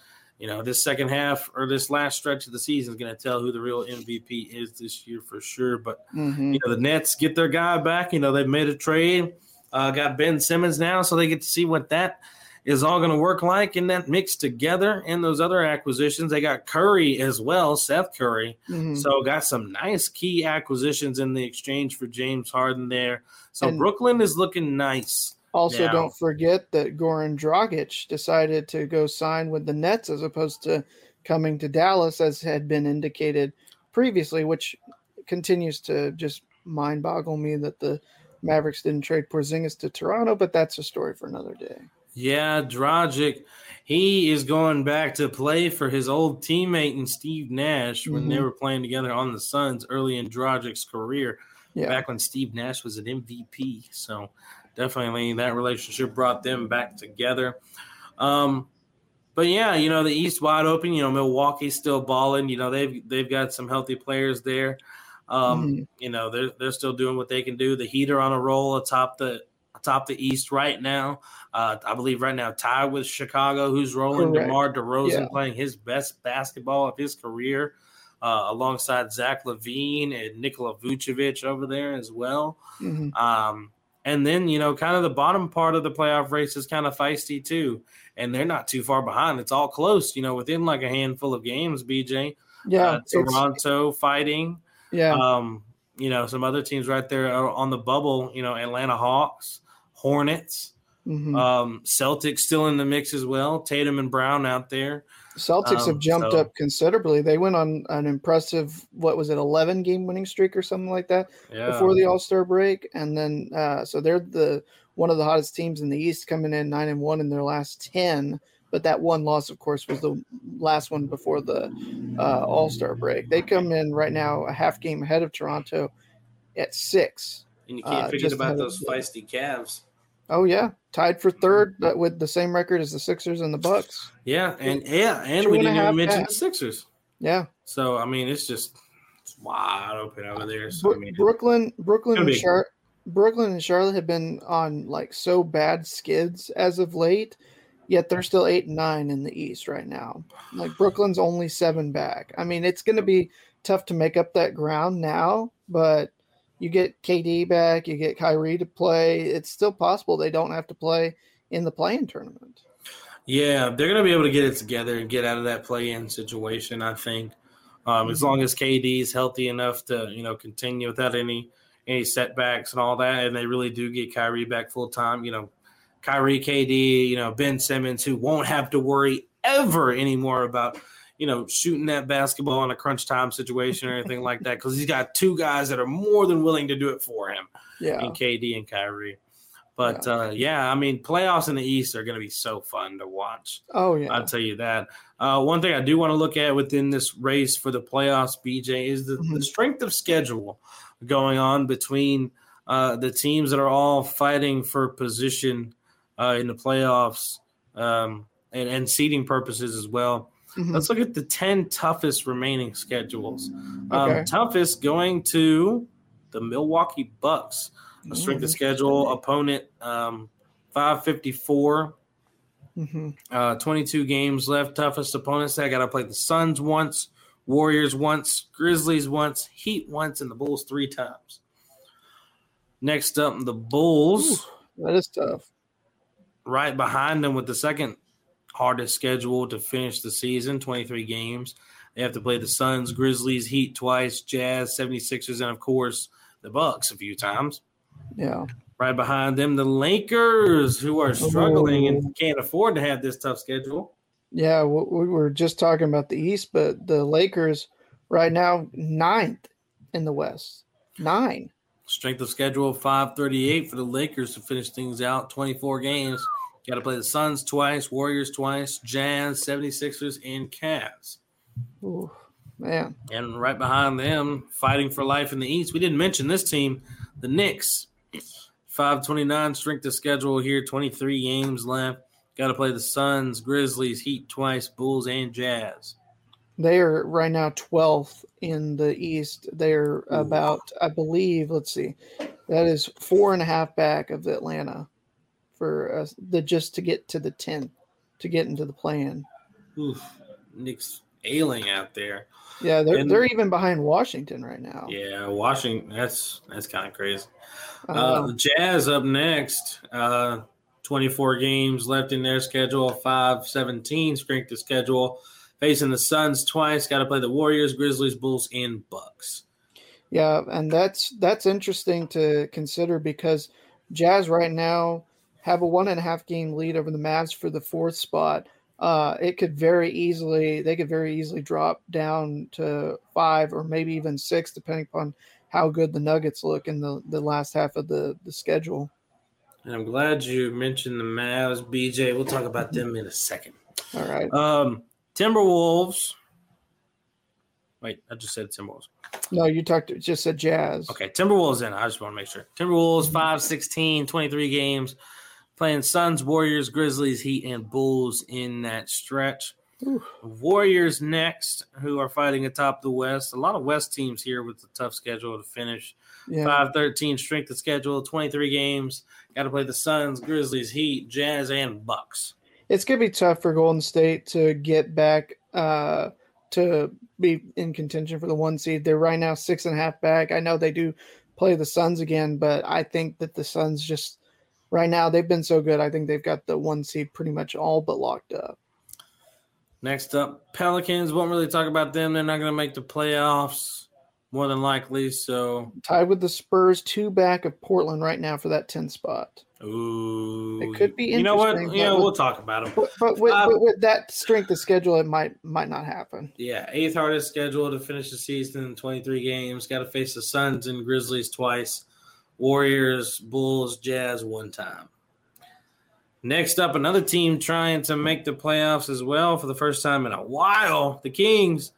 you know, this second half or this last stretch of the season is going to tell who the real MVP is this year for sure. But Mhm. you know, the Nets get their guy back. You know, they've made a trade, uh, got Ben Simmons now, so they get to see what that is all going to work like and that mixed together. And those other acquisitions, they got Curry as well, Seth Curry. Mhm. So got some nice key acquisitions in the exchange for James Harden there. So And- Brooklyn is looking nice. Also, now. don't forget that Goran Dragic decided to go sign with the Nets as opposed to coming to Dallas, as had been indicated previously, which continues to just mind boggle me that the Mavericks didn't trade Porzingis to Toronto, but that's a story for another day. Yeah, Dragic, he is going back to play for his old teammate and Steve Nash when they Mhm. were playing together on the Suns early in Dragic's career. Yeah. back when Steve Nash was an MVP. So definitely that relationship brought them back together. Um, but yeah, you know the East wide open. You know Milwaukee's still balling. You know they've they've got some healthy players there. Um, Mhm. You know they're they're still doing what they can do. The Heat are on a roll atop the atop the East right now. Uh, I believe right now tied with Chicago, who's rolling. Correct. DeMar DeRozan Yeah. playing his best basketball of his career uh, alongside Zach LaVine and Nikola Vucevic over there as well. Mhm. Um, and then, you know, kind of the bottom part of the playoff race is kind of feisty too. And they're not too far behind. It's all close, you know, within like a handful of games, BJ. Yeah, Uh, Toronto fighting. yeah, Um, you know, some other teams right there are on the bubble, you know, Atlanta Hawks, Hornets, mhm. um, Celtics still in the mix as well. Tatum and Brown out there. Celtics um, have jumped so- up considerably. They went on an impressive, what was it, eleven game winning streak or something like that Yeah. before the All Star break, and then uh, so they're the one of the hottest teams in the East, coming in nine and one in their last ten. But that one loss, of course, was the last one before the uh, All Star break. They come in right now a half game ahead of Toronto at six. and you can't uh, forget about those feisty Cavs. Oh yeah, tied for third, mm-hmm. but with the same record as the Sixers and the Bucks. Yeah, and yeah, and Two we didn't even mention the Sixers. Yeah, So I mean, it's just it's wide open over there. So I mean, Brooklyn, Brooklyn, and Char- Brooklyn and Charlotte have been on like so bad skids as of late, yet they're still eight and nine in the East right now. Like Brooklyn's only seven back. I mean, it's going to be tough to make up that ground now, but you get KD back, you get Kyrie to play. It's still possible they don't have to play in the play-in tournament. yeah, they're gonna be able to get it together and get out of that play-in situation. I think, um, as long as KD is healthy enough to you know continue without any any setbacks and all that, and they really do get Kyrie back full time. You know, Kyrie, KD, you know Ben Simmons, who won't have to worry ever anymore about you know shooting that basketball in a crunch time situation or anything like that because he's got two guys that are more than willing to do it for him. Yeah. and KD and Kyrie. But yeah, uh, yeah I mean, playoffs in the East are going to be so fun to watch. Oh yeah. I'll tell you that. Uh, one thing I do want to look at within this race for the playoffs, BJ, is the, Mhm. the strength of schedule going on between uh, the teams that are all fighting for position uh, in the playoffs um, and, and seeding purposes as well. Mhm. Let's look at the 10 toughest remaining schedules. Okay. Um, toughest going to the Milwaukee Bucks. A strength of schedule opponent, um, 554, Mhm. uh, 22 games left. Toughest opponents. I got to play the Suns once, Warriors once, Grizzlies once, Heat once, and the Bulls three times. Next up, the Bulls That is tough. right behind them with the second hardest schedule to finish the season 23 games. They have to play the Suns, Grizzlies, Heat twice, Jazz, 76ers, and of course the Bucks a few times. Yeah. Right behind them, the Lakers, who are oh. struggling and can't afford to have this tough schedule. Yeah, we, we were just talking about the East, but the Lakers right now ninth in the West. Nine. Strength of schedule 538 for the Lakers to finish things out. 24 games. Got to play the Suns twice, Warriors twice, Jazz, 76ers, and Cavs. Ooh, man. And right behind them, fighting for life in the East. We didn't mention this team, the Knicks. 529 strength of schedule here, 23 games left. Got to play the Suns, Grizzlies, Heat twice, Bulls, and Jazz. They are right now 12th in the East. They're about, I believe, let's see, That is four and a half back of Atlanta for us the just to get to the 10th to get into the plan. Oof, Knicks ailing out there. Yeah, they're And- they're even behind Washington right now. Yeah, Washington. That's that's kind of crazy. Uh, the Jazz up next. Uh, 24 games left in their schedule. 5-17 strength of schedule. Facing the Suns twice. Got to play the Warriors, Grizzlies, Bulls, and Bucks. Yeah, and that's that's interesting to consider because Jazz right now have a one and a half game lead over the Mavs for the fourth spot. Uh, it could very easily they could very easily drop down to five or maybe even six, depending upon how good the Nuggets look in the, the last half of the, the schedule. And I'm glad you mentioned the Mavs, BJ. We'll talk about them in a second. All right. Um, Timberwolves. Wait, I just said Timberwolves. No, you talked just said Jazz. Okay, Timberwolves in. I just want to make sure. Timberwolves 5 16, 23 games, playing Suns, Warriors, Grizzlies, Heat, and Bulls in that stretch. Oof. Warriors next, who are fighting atop the West. A lot of West teams here with a tough schedule to finish. Yeah. 5 13 strength of schedule, 23 games. Got to play the Suns, Grizzlies, Heat, Jazz, and Bucks. it's gonna be tough for Golden State to get back uh, to be in contention for the one seed. They're right now six and a half back. I know they do play the Suns again, but I think that the Suns just right now they've been so good. I think they've got the one seed pretty much all but locked up. Next up, Pelicans. Won't really talk about them. They're not going to make the playoffs, more than likely. So, Tied with the Spurs, two back of Portland right now for that 10 spot. ooh, It could be You know what? interesting, Yeah, with- we'll talk about them. But, but, with, Uh, with that strength of schedule, it might might not happen. Yeah, eighth hardest schedule to finish the season in 23 games. Got to face the Suns and Grizzlies twice, Warriors, Bulls, Jazz one time. Next up, another team trying to make the playoffs as well for the first time in a while. The Kings,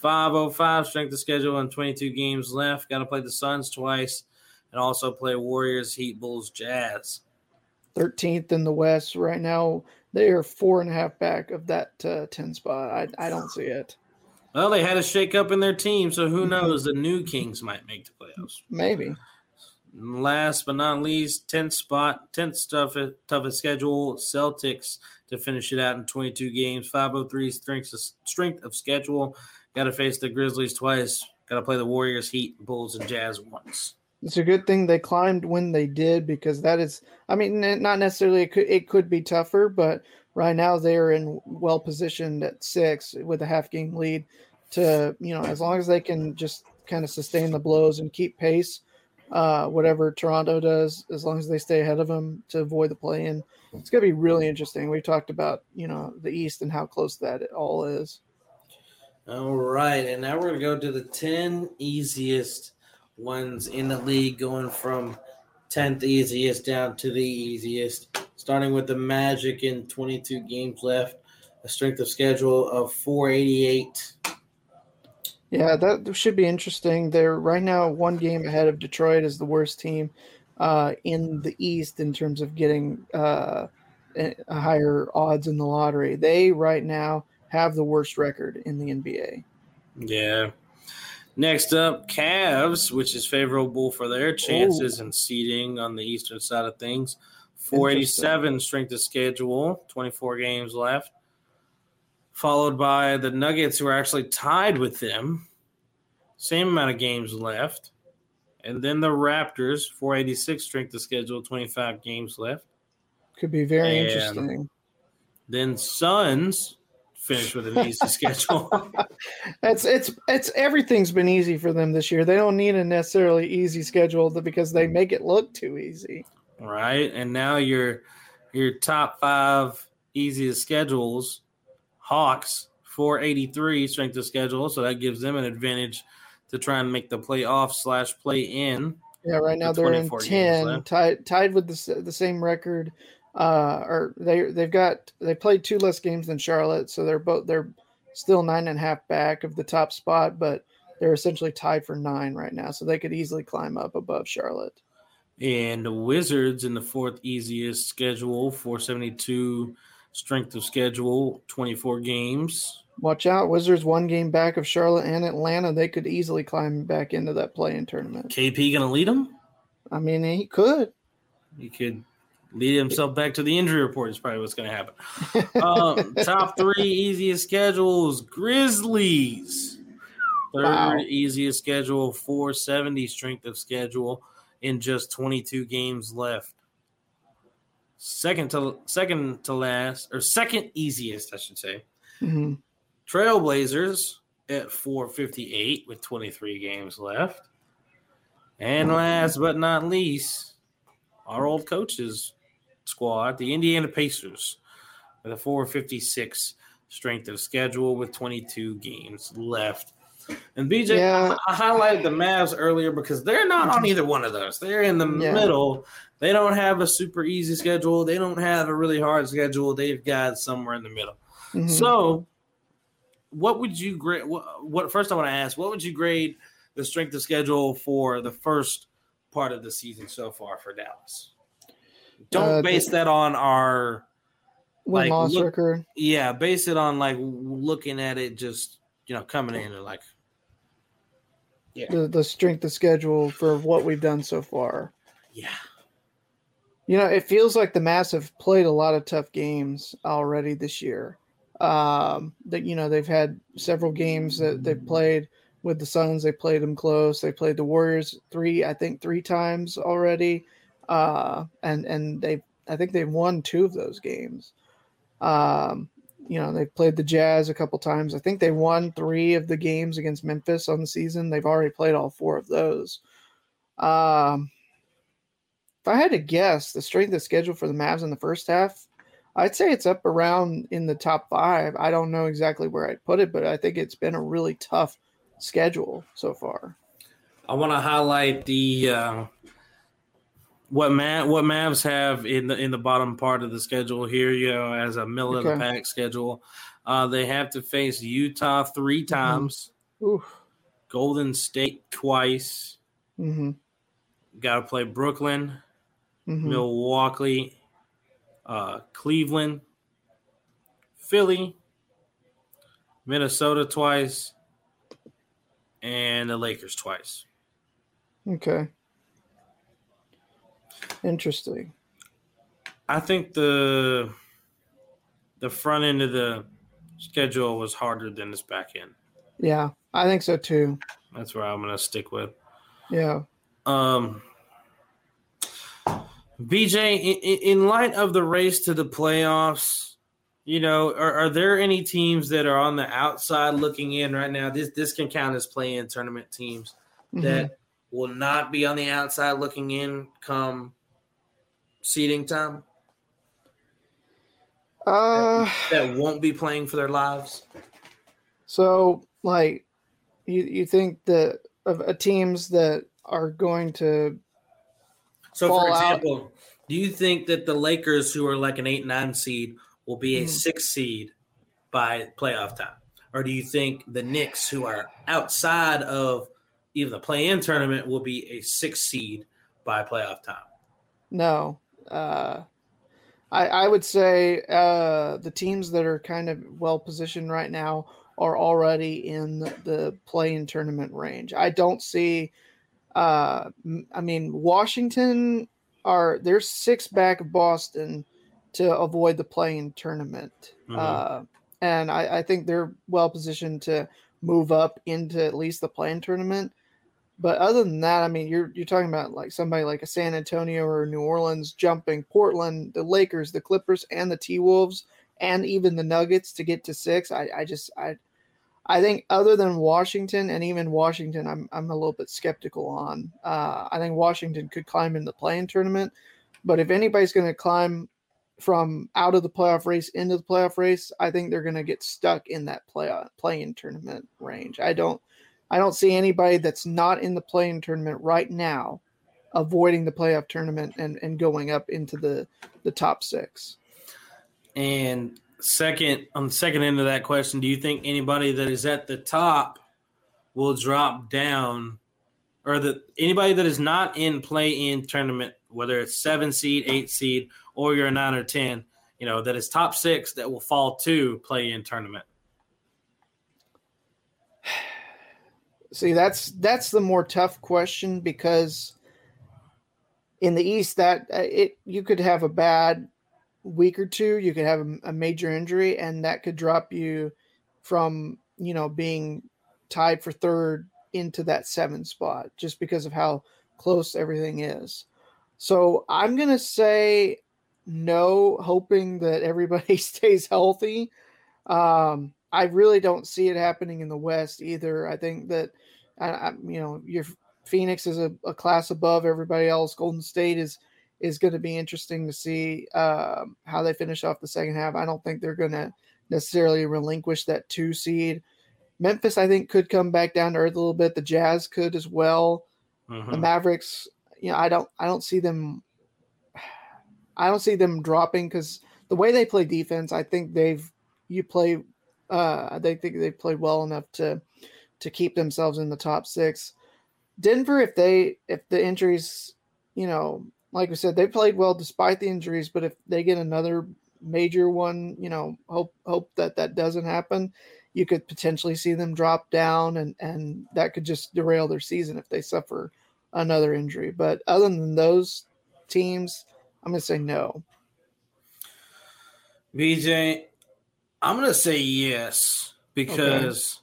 505 strength of schedule and 22 games left. Got to play the Suns twice and also play Warriors, Heat, Bulls, Jazz. 13th in the West right now. They are four and a half back of that uh, 10 spot. I, I don't see it. Well, they had a shakeup in their team, so who knows? The new Kings might make the playoffs. Maybe. Last but not least, 10th spot, 10th toughest, toughest schedule, Celtics to finish it out in 22 games, 503 strength of, strength of schedule. Got to face the Grizzlies twice. Got to play the Warriors, Heat, Bulls, and Jazz once. It's a good thing they climbed when they did because that is, I mean, not necessarily it could, it could be tougher, but right now they're in well positioned at six with a half game lead to, you know, as long as they can just kind of sustain the blows and keep pace, uh, whatever Toronto does, as long as they stay ahead of them to avoid the play in, it's going to be really interesting. We talked about, you know, the East and how close that it all is. All right, and now we're going to go to the 10 easiest ones in the league, going from 10th easiest down to the easiest, starting with the Magic in 22 games left, a strength of schedule of 488. Yeah, that should be interesting. They're right now one game ahead of Detroit as the worst team uh, in the East in terms of getting uh, higher odds in the lottery. They right now have the worst record in the NBA. Yeah. Next up, Cavs, which is favorable for their chances in seeding on the eastern side of things. 487 strength of schedule, 24 games left. Followed by the Nuggets, who are actually tied with them. Same amount of games left. And then the Raptors, 486 strength of schedule, 25 games left. Could be very And- interesting. Then Suns finish with an easy schedule. It's it's it's everything's been easy for them this year. They don't need a necessarily easy schedule because they make it look too easy. right? And now your your top five easiest schedules: Hawks four eighty three strength of schedule, so that gives them an advantage to try and make the playoff slash play in. Yeah, right now With they're in ten, tied tied with the the same record. Uh, or they they've got they played two less games than Charlotte, so they're both they're still nine and a half back of the top spot, but they're essentially tied for nine right now, so they could easily climb up above Charlotte. And the Wizards in the fourth easiest schedule, four seventy two strength of schedule, twenty four games. Watch out, Wizards one game back of Charlotte and Atlanta. They could easily climb back into that play-in tournament. KP gonna lead them? I mean, he could. He could lead himself back to the injury report. Is probably what's going to happen. um, top three easiest schedules: Grizzlies. Third Wow. easiest schedule, 470 strength of schedule in just 22 games left. Second to second to last, or second easiest, I should say. Mhm. Trailblazers at 458 with 23 games left. And last but not least, our old coaches squad, the Indiana Pacers, with a 456 strength of schedule with 22 games left. And BJ, Yeah. I highlighted the Mavs earlier because they're not on either one of those. They're in the Yeah. middle. They don't have a super easy schedule. They don't have a really hard schedule. They've got somewhere in the middle. Mhm. So, what would you grade? What, what first I want to ask? What would you grade the strength of schedule for the first part of the season so far for Dallas? Don't Uh, base that on our win like, loss look- record. yeah. Base it on like looking at it, just you know, coming in and like The, the strength of schedule for what we've done so far. yeah, You know, it feels like the Mavs have played a lot of tough games already this year. Um, that you know they've had several games that they've played with the Suns. They played them close. They played the Warriors three, I think, three times already. Uh, and and they, I think they've won two of those games. Um, you know, they've played the Jazz a couple times. I think they won three of the games against Memphis on the season. They've already played all four of those. Um, if I had to guess the strength of schedule for the Mavs in the first half, I'd say it's up around in the top five. I don't know exactly where I'd put it, but I think it's been a really tough schedule so far. I want to highlight the uh, what Ma- what Mavs have in the in the bottom part of the schedule here. You know, as a middle of the pack schedule, uh, they have to face Utah three times, Oof. Golden State twice. Mm-hmm. Got to play Brooklyn, Mm-hmm. Milwaukee, uh, Cleveland, Philly, Minnesota twice, and the Lakers twice. Okay. Interesting. I think the the front end of the schedule was harder than this back end. Yeah, I think so too. That's where I'm going to stick with. Yeah. Um, BJ, in, in light of the race to the playoffs, you know, are, are there any teams that are on the outside looking in right now? This this can count as play-in tournament teams that will not be on the outside looking in come seeding time. Uh, That won't be playing for their lives. so like, you you think that of uh, teams that are going to So, for fall out. example, do you think that the Lakers, who are like an eight nine seed, will be a Mhm. six seed by playoff time, or do you think the Knicks, who are outside of even the play-in tournament, will be a six seed by playoff time? No. Uh, I I would say uh, the teams that are kind of well positioned right now are already in the, the play-in tournament range. I don't see. Uh, I mean, Washington are they're six back of Boston to avoid the play-in tournament, Mhm. uh, and I, I think they're well positioned to move up into at least the play-in tournament. But other than that, I mean, you're you're talking about like somebody like a San Antonio or New Orleans jumping Portland, the Lakers, the Clippers, and the T Wolves, and even the Nuggets to get to six. I, I just I I think other than Washington and even Washington, I'm I'm a little bit skeptical on. Uh, I think Washington could climb in the play-in tournament, but if anybody's going to climb from out of the playoff race into the playoff race, I think they're going to get stuck in that play play-in tournament range. I don't I don't see anybody that's not in the play-in tournament right now avoiding the playoff tournament and, and going up into the, the top six. And second, on the second end of that question, do you think anybody that is at the top will drop down, or that anybody that is not in play-in tournament, whether it's seven seed, eight seed, or you're a nine or ten, you know, that is top six that will fall to play-in tournament? See, that's that's the more tough question because in the East, that uh, it you could have a bad week or two, you could have a, a major injury, and that could drop you from you know being tied for third into that seven spot just because of how close everything is. So I'm gonna say no, hoping that everybody stays healthy. Um, I really don't see it happening in the West either. I think that, I, I you know, your Phoenix is a, a, class above everybody else. Golden State is is going to be interesting to see uh, how they finish off the second half. I don't think they're going to necessarily relinquish that two seed. Memphis, I think, could come back down to earth a little bit. The Jazz could as well. Mm-hmm. The Mavericks, you know, I don't, I don't see them. I don't see them dropping because the way they play defense, I think they've you play. Uh, they think they played well enough to to keep themselves in the top six. Denver, if they if the injuries, you know, like I said, they played well despite the injuries. But if they get another major one, you know, hope hope that that doesn't happen. You could potentially see them drop down, and and that could just derail their season if they suffer another injury. But other than those teams, I'm gonna say no. BJ, I'm gonna say yes because,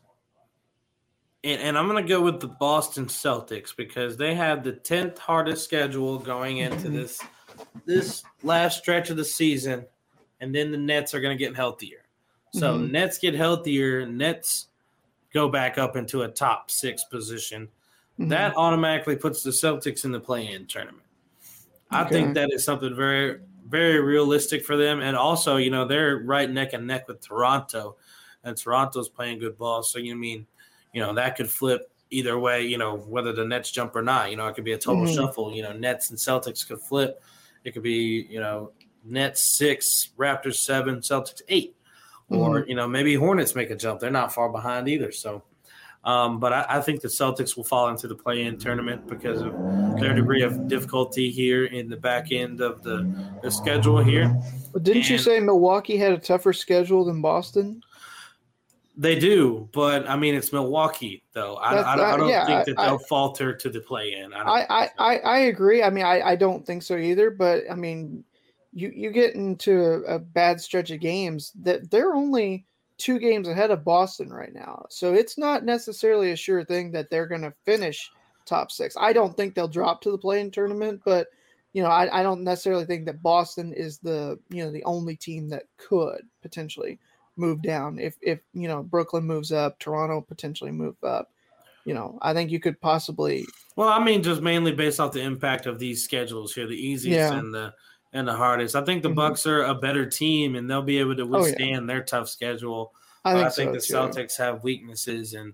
okay. and, and I'm gonna go with the Boston Celtics because they have the tenth hardest schedule going into mm-hmm. this this last stretch of the season, and then the Nets are gonna get healthier. So mm-hmm. Nets get healthier, Nets go back up into a top six position. Mm-hmm. That automatically puts the Celtics in the play-in tournament. Okay. I think that is something very very realistic for them. And also, you know, they're right neck and neck with Toronto, and Toronto's playing good ball. So you mean, you know, that could flip either way. You know, whether the Nets jump or not. You know, it could be a total mm-hmm. shuffle. You know, Nets and Celtics could flip. It could be you know Nets six, Raptors seven, Celtics 8 or mm-hmm. you know maybe Hornets make a jump. They're not far behind either. So um, but I, I, think the Celtics will fall into the play-in tournament because of their degree of difficulty here in the back end of the, the schedule here. Didn't and you say Milwaukee had a tougher schedule than Boston? They do, but I mean it's Milwaukee though. I, I, I don't yeah, think that they'll falter to the play-in. I I, I, agree. I mean I, I don't think so either. But I mean, you you get into a, a bad stretch of games that they're only two games ahead of Boston right now. So it's not necessarily a sure thing that they're going to finish top six. I don't think they'll drop to the play-in tournament, but you know, I, I don't necessarily think that Boston is the you know the only team that could potentially move down if if you know Brooklyn moves up, Toronto potentially move up. You know, I think you could possibly. Well, I mean, just mainly based off the impact of these schedules here, the easiest yeah. and the and the hardest. I think the mm-hmm. Bucks are a better team, and they'll be able to withstand oh, yeah. their tough schedule. I think, I think so, the Celtics have weaknesses, and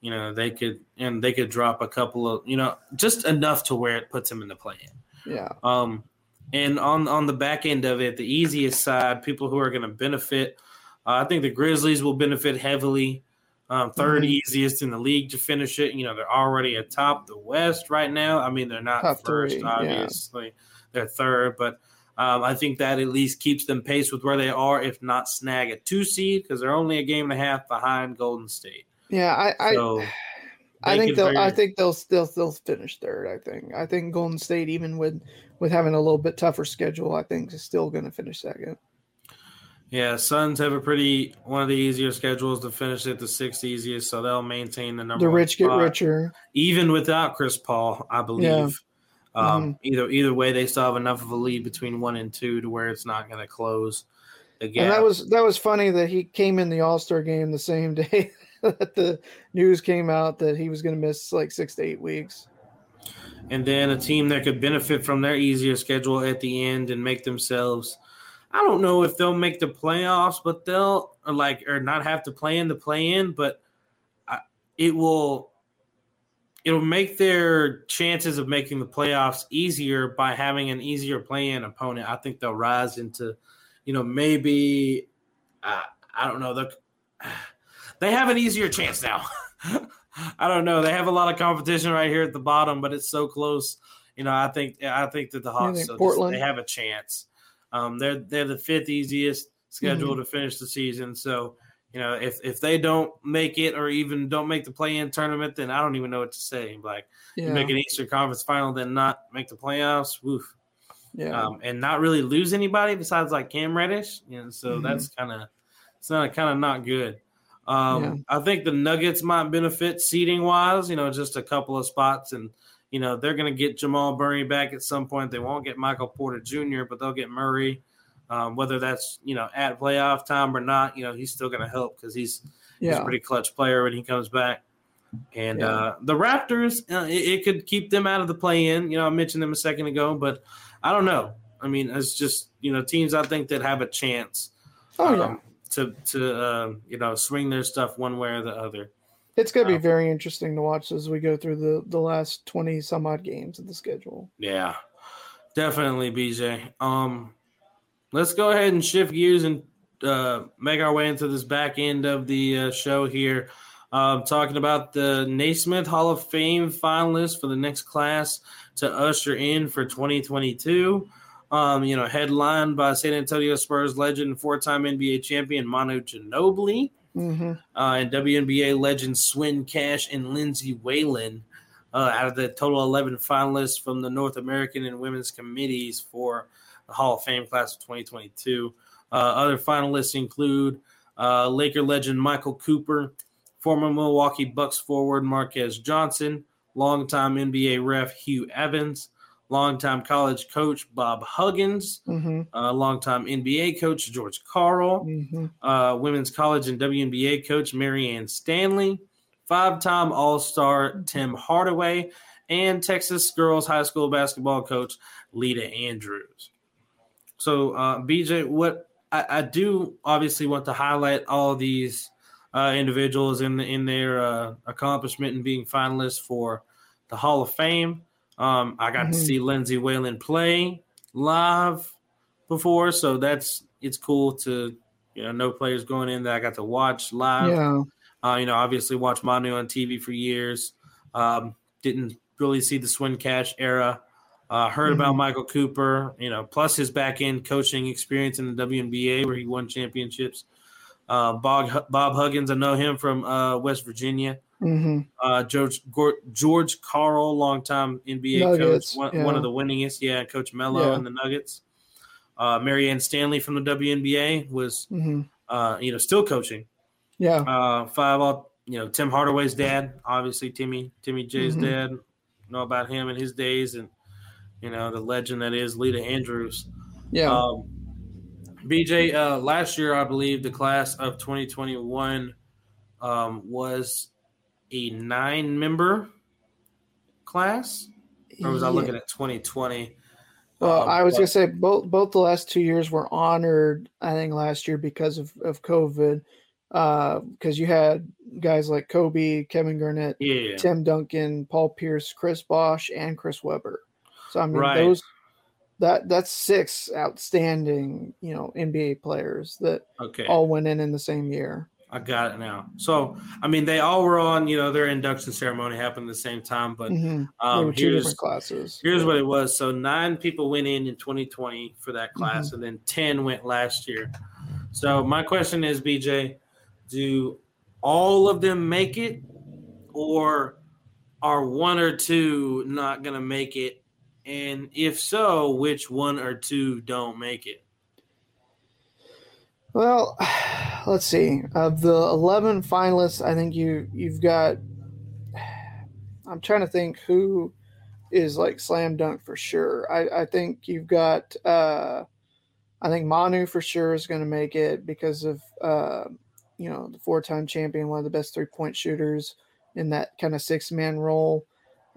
you know they could and they could drop a couple of you know just enough to where it puts them in the play-in. Yeah. Um, and on on the back end of it, the easiest side, people who are going to benefit. Uh, I think the Grizzlies will benefit heavily. Um, 3rd mm-hmm. easiest in the league to finish it. You know, they're already atop the West right now. I mean, they're not Top first, three, obviously. Yeah. They're third, but um, I think that at least keeps them pace with where they are, if not snag a two seed, because they're only a game and a half behind Golden State. Yeah, I, so I, I think they'll. I think they'll still still finish third. I think. I think Golden State, even with with having a little bit tougher schedule, I think is still going to finish second. Yeah, Suns have a pretty one of the easier schedules to finish at the sixth easiest, so they'll maintain the number. The rich get richer, even without Chris Paul, I believe. Yeah. Um, mm-hmm. Either either way, they still have enough of a lead between one and two to where it's not going to close. Again, and that was that was funny that he came in the All Star game the same day that the news came out that he was going to miss like six to eight weeks. And then a team that could benefit from their easier schedule at the end and make themselves. I don't know if they'll make the playoffs, but they'll or like or not have to play in the play in, but it will it'll make their chances of making the playoffs easier by having an easier play-in opponent. I think they'll rise into, you know, maybe uh, I don't know. The, they have an easier chance now. I don't know. They have a lot of competition right here at the bottom, but it's so close. You know, I think I think that the Hawks so Portland. they have a chance. Um, they're they're the fifth easiest schedule mm-hmm. to finish the season, so you know, if if they don't make it or even don't make the play-in tournament, then I don't even know what to say. Like Yeah. you make an Eastern Conference final, then not make the playoffs. Woof. yeah. um, and not really lose anybody besides like Cam Reddish. You know, so Mhm. that's kind of it's not kind of not good. Um, Yeah. I think the Nuggets might benefit seating wise. You know, just a couple of spots, and you know they're going to get Jamal Murray back at some point. They won't get Michael Porter Jr., but they'll get Murray. Um, whether that's you know at playoff time or not, you know he's still going to help because he's he's a pretty clutch player when he comes back. And Yeah. uh, the Raptors, uh, it, it could keep them out of the play-in. You know, I mentioned them a second ago, but I don't know. I mean, it's just you know teams I think that have a chance Oh yeah. um, to to uh, you know swing their stuff one way or the other. It's going to be um, very interesting to watch as we go through the the last twenty some odd games of the schedule. Yeah, definitely, BJ. Um, let's go ahead and shift gears and uh, make our way into this back end of the uh, show here. Um, talking about the Naismith Hall of Fame finalists for the next class to usher in for 2022. Um, you know, headlined by San Antonio Spurs legend and four-time NBA champion Manu Ginobili hmm uh, and WNBA legends Swin Cash and Lindsay Whalen uh, out of the total 11 finalists from the North American and Women's Committees for the Hall of Fame class of 2022. Uh, other finalists include uh, Laker legend Michael Cooper, former Milwaukee Bucks forward Marques Johnson, longtime NBA ref Hugh Evans, longtime college coach Bob Huggins, hmm uh, longtime NBA coach George Karl, hmm uh, women's college and WNBA coach Marianne Stanley, five time All Star Tim Hardaway, and Texas girls high school basketball coach Leta Andrews. So, uh, BJ, what I, I do obviously want to highlight all these uh, individuals in in their uh, accomplishment and being finalists for the Hall of Fame. Um, I got to Mhm. see Lindsay Whalen play live before, so that's it's cool to you know know players going in that I got to watch live. Yeah. Uh, you know, obviously watched Manu on TV for years. Um, didn't really see the Swin Cash era. Uh, heard about Mhm. Michael Cooper, you know, plus his back end coaching experience in the WNBA where he won championships. Uh, Bob, Bob Huggins, I know him from uh, West Virginia. hmm Uh, George George Karl, longtime NBA Nuggets, coach, one, yeah. one of the winningest. Yeah, Coach Melo Yeah. and the Nuggets. Uh, Marianne Stanley from the WNBA was, hmm uh, you know, still coaching. Yeah. Uh, five all, you know, Tim Hardaway's dad, obviously Timmy, Timmy J's Mhm. dad. Know about him and his days, and you know the legend that is Leta Andrews. Yeah. Um, BJ, uh, last year I believe the class of 2021 um, was a nine-member class, or was I looking at 2020? Well, Um, I was but- gonna say both both the last two years were honored. I think last year because of of COVID, because you had guys like Kobe, Kevin Garnett, yeah, Tim Duncan, Paul Pierce, Chris Bosh, and Chris Webber. So I mean Right. those that that's six outstanding you know NBA players that okay. all went in in the same year. I got it now. So, I mean, they all were on, you know, their induction ceremony happened at the same time, but Mhm. um, two here's different classes. here's what it was. So, nine people went in in 2020 for that class, and then 10 went last year. So, my question is, BJ, do all of them make it, or are one or two not going to make it? And if so, which one or two don't make it? Well, let's see. Of the eleven finalists, I think you you've got. I'm trying to think who is like slam dunk for sure. I I think you've got. uh I think Manu for sure is going to make it because of uh, you know the four time champion, one of the best three point shooters in that kind of six man role.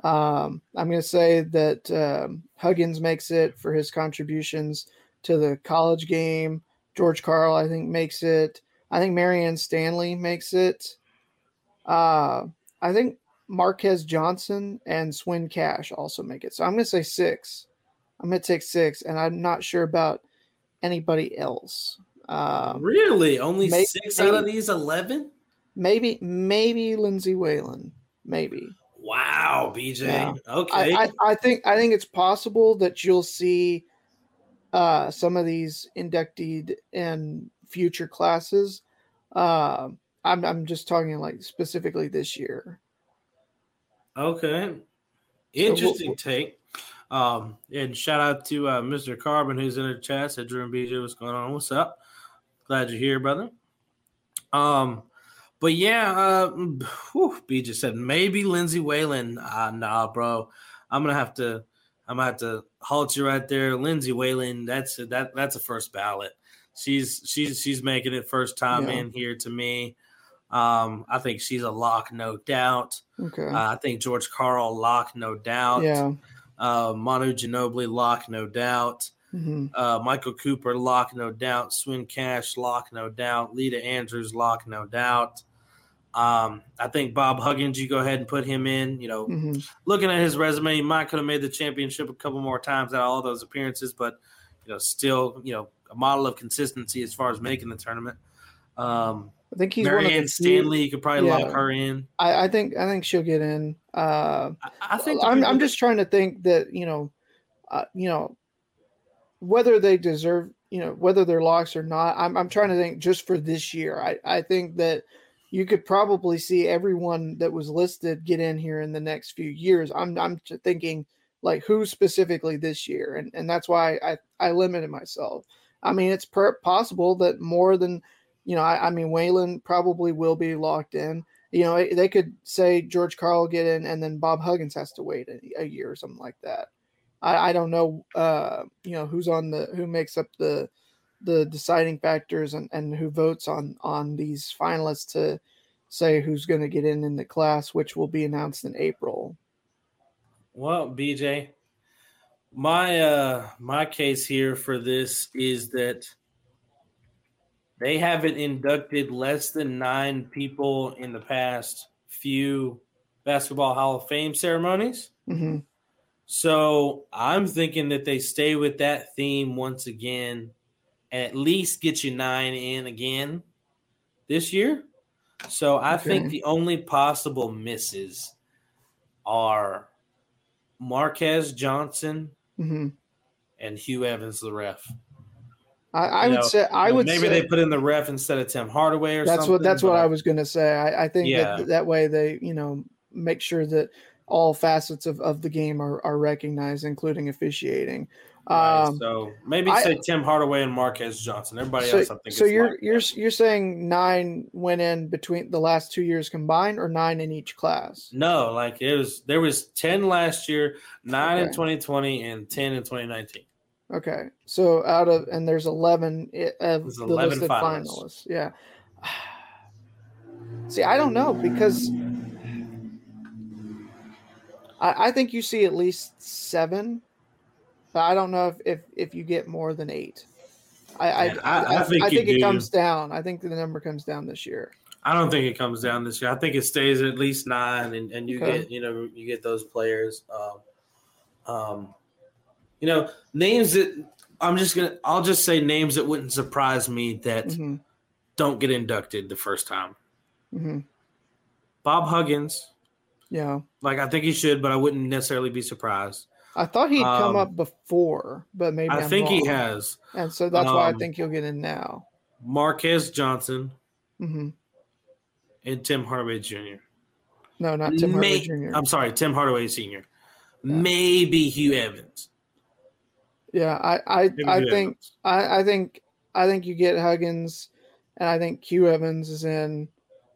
Um, I'm going to say that um, Huggins makes it for his contributions to the college game. George Karl, I think, makes it. I think Marianne Stanley makes it. Uh, I think Marques Johnson and Swin Cash also make it. So I'm going to say six. I'm going to take six, and I'm not sure about anybody else. Um, Really? Only may- six out of these 11? maybe, maybe Lindsay Whalen. Maybe. Wow, BJ. Yeah. Okay. I, I, I think I think it's possible that you'll see uh, some of these inducted in future classes, Uh, I'm I'm just talking like specifically this year. Okay. Interesting take. Um, and shout out to uh, Mr. Carbon who's in the chat. Said Drew and BJ, what's going on? What's up? Glad you're here, brother. Um, but yeah, uh, whew, BJ said maybe Lindsay Whalen. Uh, nah, bro. I'm gonna have to. I'm gonna have to halt you right there, Lindsay Whalen. That's a, that. That's a first ballot. She's she's she's making it first time Yeah. in here to me. Um, I think she's a lock, no doubt. Okay. Uh, I think George Karl lock, no doubt. yeah. Uh, Manu Ginobili lock, no doubt. hmm Uh, Michael Cooper lock, no doubt. Swin Cash lock, no doubt. Leta Andrews lock, no doubt. Um, I think Bob Huggins, you go ahead and put him in. You know, hmm looking at his resume, he might could have made the championship a couple more times out of all those appearances, but you know, still, you know, a model of consistency as far as making the tournament. Um, I think he's one Marianne few- Stanley, you could probably lock her in. I, I think I think she'll get in. Uh, I, I think I'm I'm just trying to think that you know, uh, you know, whether they deserve you know whether they're locks or not. I'm I'm trying to think just for this year. I I think that you could probably see everyone that was listed get in here in the next few years. I'm I'm thinking like who specifically this year, and and that's why I I limited myself. I mean, it's per- possible that more than you know. I, I mean, Whalen probably will be locked in you know, they could say George Karl get in, and then Bob Huggins has to wait a, a year or something like that. I, I don't know, uh, you know, who's on the who makes up the the deciding factors and, and who votes on on these finalists to say who's going to get in in the class, which will be announced in April. Well, BJ, my uh my case here for this is that they haven't inducted less than nine people in the past few basketball Hall of Fame ceremonies. hmm So I'm thinking that they stay with that theme once again, and at least get you nine in again this year. So I think the only possible misses are Marques Johnson hmm and Hugh Evans, the ref. I, I would know, say I would maybe say they put in the ref instead of Tim Hardaway or that's something. what that's what I was going to say. I, I think Yeah. that that way they you know make sure that all facets of, of the game are, are recognized, including officiating. Right, Um, so maybe I- say Tim Hardaway and Marques Johnson. Everybody so, else, I think. so you're you're in. you're saying nine went in between the last two years combined, or nine in each class? No, like it was there was 10 last year, 9 in 2020 and 10 in 2019. Okay, so out of and there's eleven of There's the 11 listed finalists. finalists. Yeah. See, I don't know because I, I think you see at least seven, but I don't know if if, if you get more than eight. I I, Man, I- I, I think I think it do. comes down. I think the number comes down this year. I don't think it comes down this year. I think it stays at least 9 and, and you Okay. get, you know, you get those players um um you know, names that I'm just to I'll just say names that wouldn't surprise me that hmm don't get inducted the first time. hmm Bob Huggins, Yeah, like I think he should, but I wouldn't necessarily be surprised. I thought he'd come Um, up before, but maybe I I'm think he has and so that's why I Um, think he'll get in now. Marques Johnson hmm and Tim Hardaway Jr. No, not Tim Hardaway Jr. I'm sorry, Tim Hardaway Sr. Maybe Hugh Evans. Yeah, I I, Maybe I Hugh think I, I think I think you get Huggins, and I think Hugh Evans is in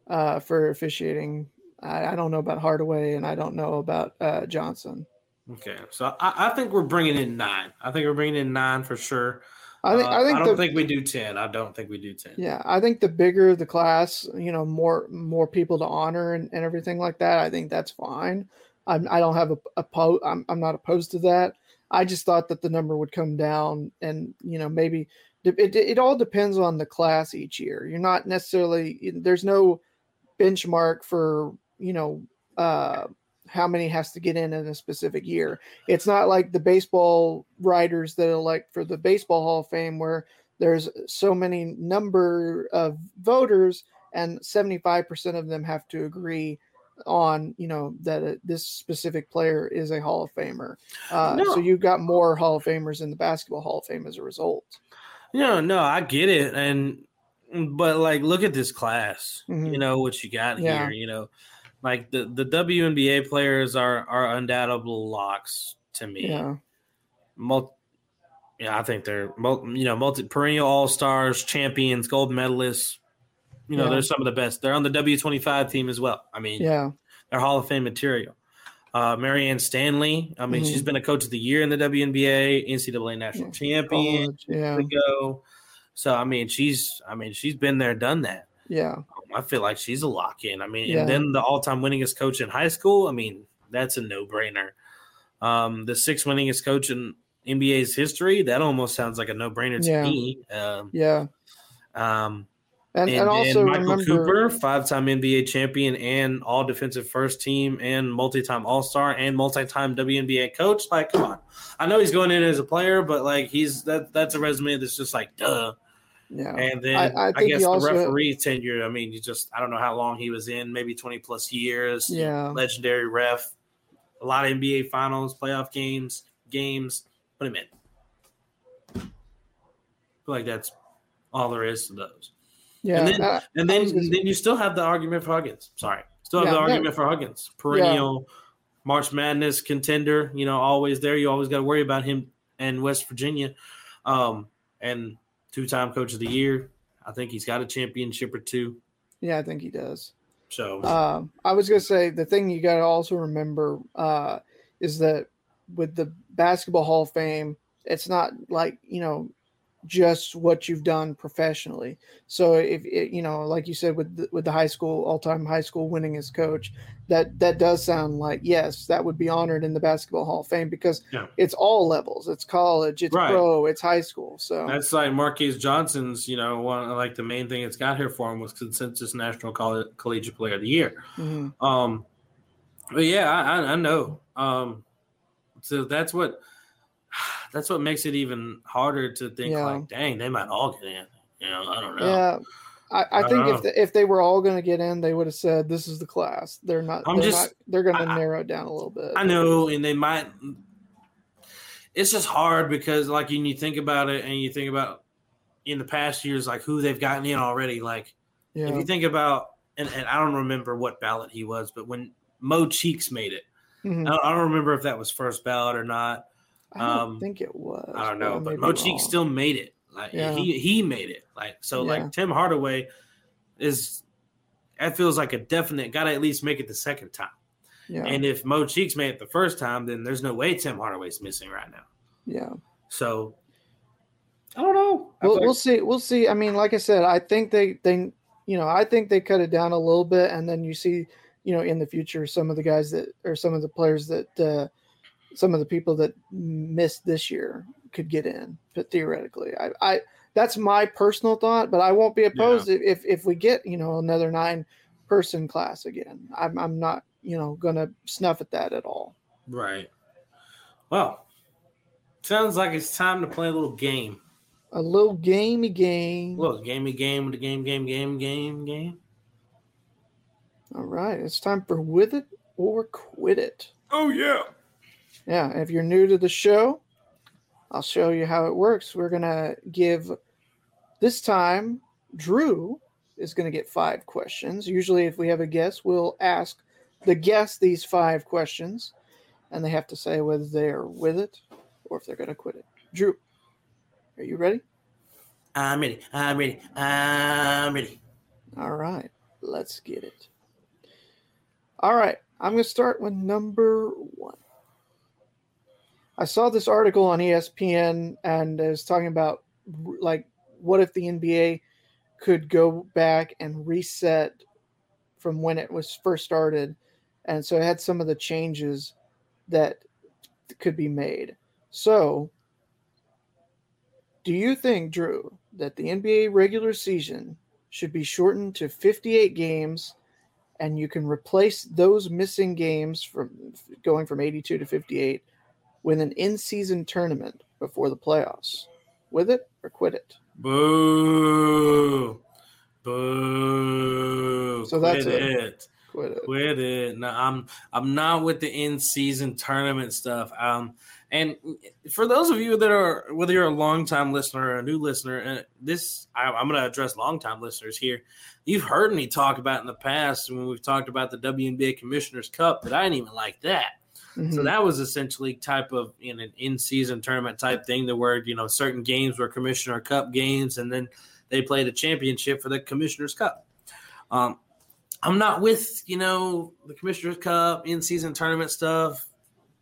uh, for officiating. I, I don't know about Hardaway, and I don't know about uh, Johnson. Okay, so I, I think we're bringing in nine. I think we're bringing in nine for sure. I think Uh, I think don't the, think we do ten. I don't think we do ten. yeah I think the bigger the class, you know, more more people to honor and, and everything like that. I think that's fine. I'm, I don't have a, a po- I'm I'm not opposed to that. I just thought that the number would come down, and you know maybe it, it, it all depends on the class each year. You're not necessarily there's no benchmark for you know uh, how many has to get in in a specific year. It's not like the baseball writers that elect for the baseball Hall of Fame where there's so many number of voters and 75% of them have to agree on you know that uh, this specific player is a hall of famer uh, No. so you've got more hall of famers in the basketball hall of fame as a result No, no, I get it, and but like, look at this class. Mhm. You know what you got Yeah. here. You know, like the the WNBA players are are undoubtable locks to me. Yeah. Mul- yeah, I think they're you know multi perennial all stars, champions, gold medalists. You know, Yeah. they're some of the best. They're on the W twenty five team as well. I mean, Yeah. they're Hall of Fame material. Uh, Marianne Stanley. I mean, Mhm. she's been a coach of the year in the WNBA, NCAA national champion. College, Yeah. Ago. So I mean, she's I mean she's been there, done that. Yeah. I feel like she's a lock in. I mean, Yeah. and then the all time winningest coach in high school. I mean, that's a no brainer. Um, the sixth winningest coach in NBA's history. That almost sounds like a no brainer to Yeah. me. Um, Yeah. um, And, and, and also Michael remember, Cooper, five time NBA champion and all defensive first team and multi time All Star and multi time WNBA coach. Like, come on. I know he's going in as a player, but like he's that that's a resume that's just like duh. Yeah. And then I- I, I guess the referee tenure. I mean, you just I don't know how long he was in, maybe twenty plus years. Yeah. legendary ref, a lot of NBA finals, playoff games, games. Put him in. I feel like that's all there is to those. yeah. and then- I- And then then you still have the argument for Huggins. Sorry, still have Yeah, the yeah. argument for Huggins, perennial March Madness contender. You know, always there. You always got to worry about him and West Virginia, um, and two time Coach of the Year. I think he's got a championship or two. yeah, I think he does. So Um, I was gonna say the thing you got to also remember uh, is that with the Basketball Hall of Fame, it's not like you know just what you've done professionally. So if it, you know, like you said, with the, with the high school all time high school winning as coach, that that does sound like yes, that would be honored in the Basketball Hall of Fame because Yeah. it's all levels. It's college, it's Right. pro, it's high school. So That's like Marques Johnson's, you know, one like the main thing it's got here for him was consensus National Coll- Collegiate Player of the Year. mhm. Um, but yeah, I, I, I know. Um, so that's what that's what makes it even harder to think Yeah. like, dang, they might all get in. You know, I don't know. Yeah, I, I I think if the, if they were all going to get in, they would have said this is the class. They're not. I'm they're just- not, they're going to narrow it down a little bit. I know, and they might. It's just hard because, like, when you think about it, and you think about in the past years, like who they've gotten in already. Like, Yeah, if you think about, and, and I don't remember what ballot he was, but when Mo Cheeks made it, Mhm. I don't, I don't remember if that was first ballot or not. I um, think it was. I don't know, but be Mo Cheeks still made it. Like Yeah. he he made it. Like so, Yeah. like Tim Hardaway is. That feels like a definite. Got to at least make it the second time. Yeah, And if Mo Cheeks made it the first time, then there's no way Tim Hardaway's missing right now. yeah. So I don't know. I We'll, feel we'll see. We'll see. I mean, like I said, I think they they you know I think they cut it down a little bit, and then you see you know in the future some of the guys that or some of the players that uh, some of the people that missed this year could get in, but theoretically, I, I that's my personal thought, but I won't be opposed if, if if we get you know another nine person class again. I'm I'm not you know gonna snuff at that at all. right. Well, sounds like it's time to play a little game. A little gamey game. A little gamey game with the game, game, game, game, game. All right, it's time for with it or quit it. Oh yeah. Yeah, if you're new to the show, I'll show you how it works. We're going to give this time Drew is going to get 5 questions. Usually if we have a guest, we'll ask the guest these 5 questions and they have to say whether they're with it or if they're going to quit it. Drew, are you ready? I'm ready. I'm ready. I'm ready. All right, let's get it. All right, I'm going to start with number 1. I saw this article on ESPN and it was talking about like what if the NBA could go back and reset from when it was first started, and so it had some of the changes that could be made. So, do you think, Drew, that the NBA regular season should be shortened to 58 games? And you can replace those missing games from going from 82 to 58 with an in-season tournament before the playoffs. With it or quit it. Boo. Boo. So that's Quit it. it. Quit it. Quit it. No, I'm I'm not with the in season tournament stuff. Um, and for those of you that are whether you're a long time listener or a new listener, and this I, I'm going to address long time listeners here. You've heard me talk about in the past when we've talked about the WNBA Commissioners Cup that I didn't even like that. So Mhm. that was essentially type of you know, an in-season tournament type thing, that where you know certain games were Commissioner Cup games, and then they played a championship for the Commissioner's Cup. Um, I'm not with you know the Commissioner's Cup in-season tournament stuff.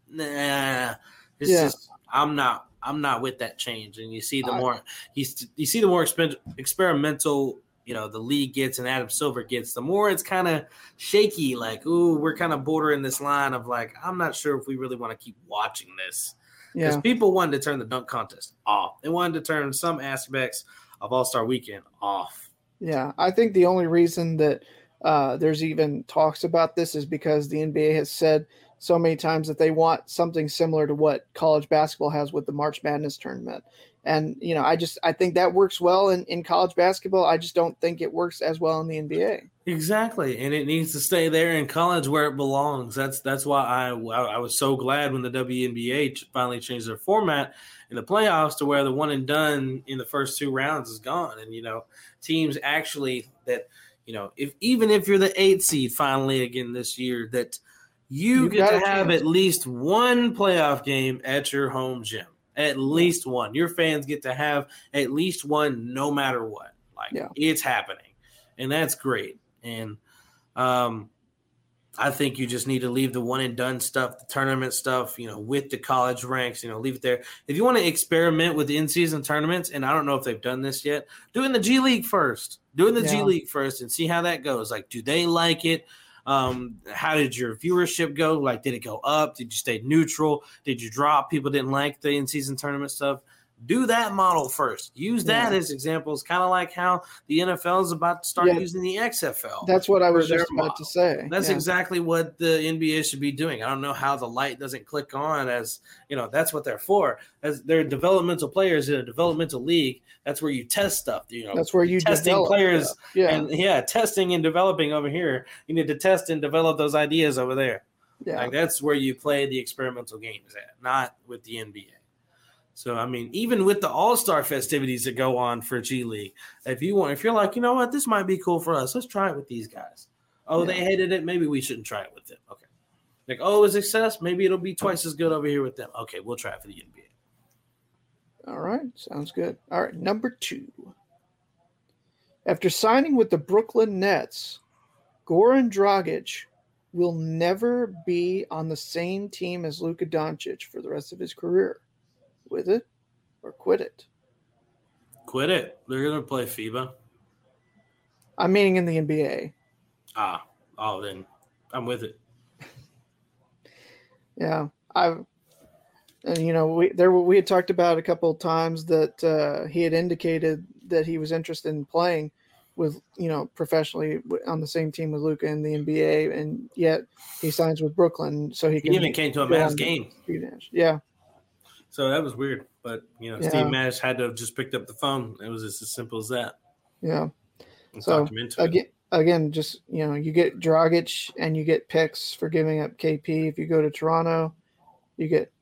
Nah, it's Yeah. just I'm not I'm not with that change. And you see the more you, you see the more expen- experimental you know the league gets and Adam Silver gets, the more it's kind of shaky. Like, ooh, we're kind of bordering this line of like, I'm not sure if we really want to keep watching this because Yeah. people wanted to turn the dunk contest off. They wanted to turn some aspects of All Star Weekend off. Yeah, I think the only reason that uh, there's even talks about this is because the NBA has said so many times that they want something similar to what college basketball has with the March Madness tournament. And you know, I just I think that works well in, in college basketball. I just don't think it works as well in the NBA. Exactly, and it needs to stay there in college where it belongs. That's that's why I I was so glad when the WNBA finally changed their format in the playoffs to where the one and done in the first two rounds is gone, and you know teams actually that you know if even if you're the eight seed finally again this year that you You've get to have chance. at least one playoff game at your home gym, at least one. Your fans get to have at least one, no matter what. Like Yeah. it's happening, and that's great. And um, I think you just need to leave the one and done stuff, the tournament stuff, you know, with the college ranks, you know, leave it there. If you want to experiment with in season tournaments, and I don't know if they've done this yet, do it in the G League first. Do it in the G League first and see how that goes. Like, do they like it? Um, how did your viewership go? Like, did it go up? Did you stay neutral? Did you drop? People didn't like the in season tournament stuff. Do that model first. Use that Yeah. as examples, kind of like how the NFL is about to start Yeah. using the XFL. That's what I was just about model. to say. That's Yeah. exactly what the NBA should be doing. I don't know how the light doesn't click on as you know that's what they're for. As they're developmental players in a developmental league. That's where you test stuff. You know, That's where you testing develop players. Yeah, and yeah, testing and developing over here. You need to test and develop those ideas over there. yeah. Like that's where you play the experimental games at, not with the NBA. So I mean, even with the All Star festivities that go on for G League, if you want, if you're like, you know what, this might be cool for us, let's try it with these guys. Oh, they hated it, maybe we shouldn't try it with them. Okay. Like, oh, it a success, maybe it'll be twice as good over here with them. Okay, we'll try it for the NBA. All right, sounds good. All right, number two. After signing with the Brooklyn Nets, Goran Dragic will never be on the same team as Luka Doncic for the rest of his career. With it or quit it? Quit it. They're gonna play FIBA. I'm meaning in the NBA. Ah, oh, then I'm with it. Yeah, I've and you know we there we had talked about a couple of times that uh, he had indicated that he was interested in playing with you know professionally on the same team with Luka in the NBA, and yet he signs with Brooklyn so he He can even came to a go Mavs game. Yeah, So that was weird. But you know, Yeah. Steve Nash had to have just picked up the phone. It was just as simple as that. yeah. And So, into it. Again, again, just you know, you get Dragic and you get picks for giving up KP. If you go to Toronto, you get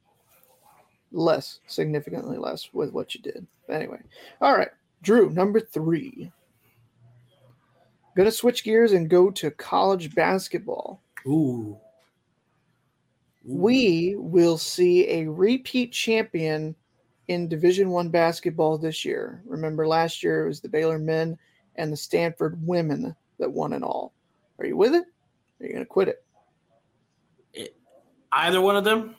less, significantly less with what you did. But anyway, all right, Drew, number three. Gonna switch gears and go to college basketball. Ooh. We will see a repeat champion in Division One basketball this year. Remember, last year it was the Baylor men and the Stanford women that won it all. Are you with it? Are you going to quit it? either one of them.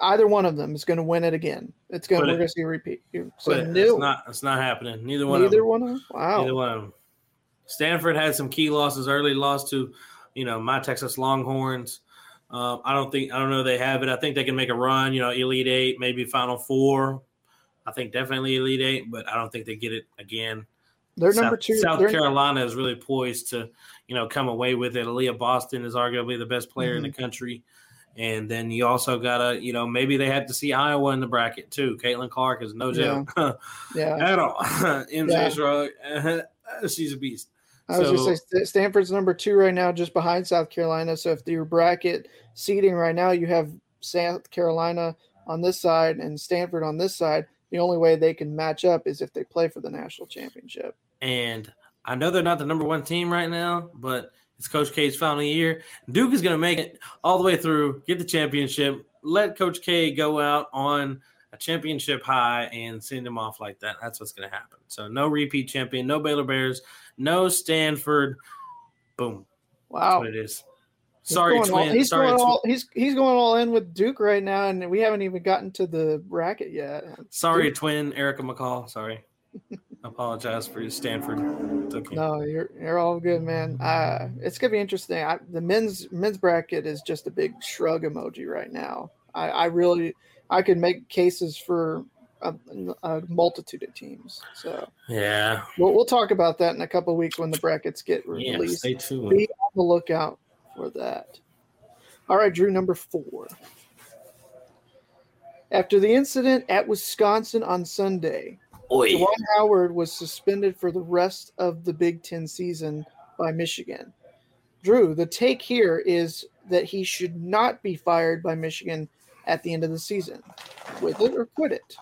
Either one of them is going to win it again. It's going. Quit We're going to see a repeat. So it. new. It's not. It's not happening. Neither one. Neither of them. Neither one of them. Wow. Neither one of them. Stanford had some key losses early. Lost to, you know, my Texas Longhorns. Um, I don't think. I don't know. They have it. I think they can make a run. You know, Elite Eight, maybe Final Four. I think definitely Elite Eight, but I don't think they get it again. They're South, number two. South they're- Carolina is really poised to, you know, come away with it. Aliyah Boston is arguably the best player in the Mm-hmm. country. And then you also gotta, you know, maybe they have to see Iowa in the bracket too. Caitlin Clark is no joke Yeah. at all. Yeah. MJ Shrug, she's a beast. I was So- going to say Stanford's number two right now, just behind South Carolina. So if your bracket seating right now, you have South Carolina on this side and Stanford on this side. The only way they can match up is if they play for the national championship. And I know they're not the number one team right now, but it's Coach K's final year. Duke is going to make it all the way through, get the championship, let Coach K go out on a championship high and send him off like that. That's what's going to happen. So no repeat champion, no Baylor Bears, no Stanford. Boom. That's Wow. what it is. He's Sorry, going all- twin. he's Sorry, going all he's he's going all in with Duke right now, and we haven't even gotten to the bracket yet. Sorry, twin Erica McCall. Sorry. Apologize for your Stanford. Okay. No, you're you're all good, man. Uh, it's gonna be interesting. I, the men's men's bracket is just a big shrug emoji right now. I, I really I could make cases for a, a multitude of teams. So Yeah. we'll, we'll talk about that in a couple of weeks when the brackets get Yeah. released. Stay tuned. Be on the lookout for that. All right, Drew, number four. After the incident at Wisconsin on Sunday. Juwan Howard was suspended for the rest of the Big Ten season by Michigan. Drew, the take here is that he should not be fired by Michigan at the end of the season. With it or quit it.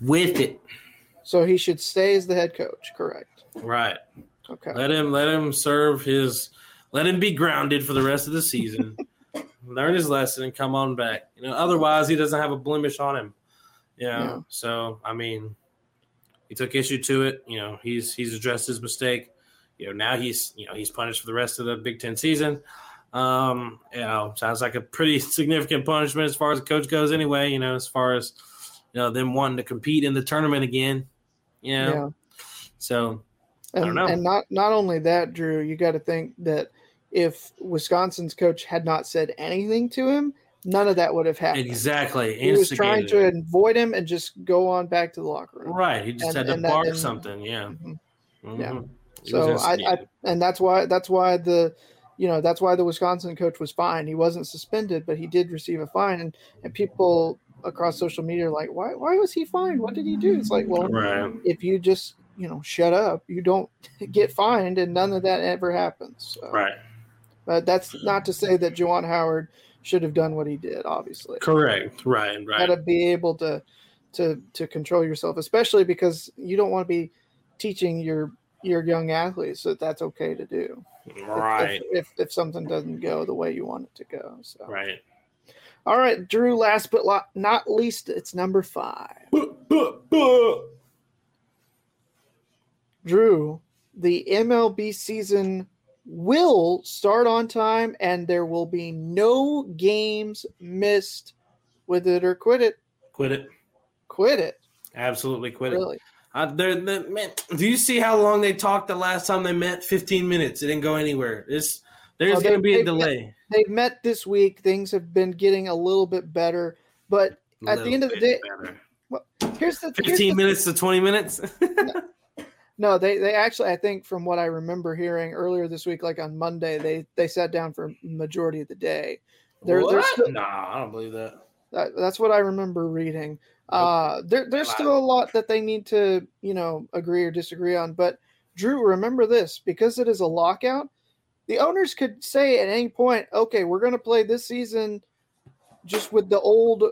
With it. So he should stay as the head coach, correct? Right. Okay. Let him let him serve his let him be grounded for the rest of the season. learn his lesson and come on back. You know, otherwise he doesn't have a blemish on him. You know, Yeah. so I mean he took issue to it. You know, he's he's addressed his mistake. You know, now he's you know he's punished for the rest of the Big Ten season. Um, you know, sounds like a pretty significant punishment as far as the coach goes anyway, you know, as far as you know, them wanting to compete in the tournament again. You know. Yeah. So And, don't know. and not not only that, Drew, you got to think that if Wisconsin's coach had not said anything to him, none of that would have happened. exactly. He was trying to avoid him and just go on back to the locker room. Right. He just And- had to and that- and- something. Yeah. Mhm. Mhm. Yeah. So I, I and that's why that's why the you know that's why the Wisconsin coach was fine. He wasn't suspended, but he did receive a fine. And and people across social media are like, why why was he fined? What did he do? It's like, well, right. if you just you know shut up, you don't get fined, and none of that ever happens. So, Right. But that's not to say that Juwan Howard should have done what he did. Obviously, Correct. Right. Right. Got to be able to to to control yourself, especially because you don't want to be teaching your your young athletes that that's okay to do. if- Right. If, if, if something doesn't go the way you want it to go. So, Right. all right, Drew. Last but not least, it's number five. Drew, the MLB season will start on time, and there will be no games missed. With it or quit it. Quit it. Quit it. Absolutely quit it. Really. Uh, they're, they man, do you see how long they talked the last time they met? 15 minutes. It didn't go anywhere. It's, there's Oh, going to be a delay. They've met this week. Things have been getting a little bit better, but at the end of the day, well, here's the here's 15 the- minutes to 20 minutes. No, they they actually I think from what I remember hearing earlier this week, like on Monday, they they sat down for majority of the day. They're, they're What? still, nah, I don't believe that. that, that's what I remember reading. Uh, there, there's still a lot that they need to you know agree or disagree on. But Drew, remember this because it is a lockout. The owners could say at any point, okay, we're going to play this season just with the old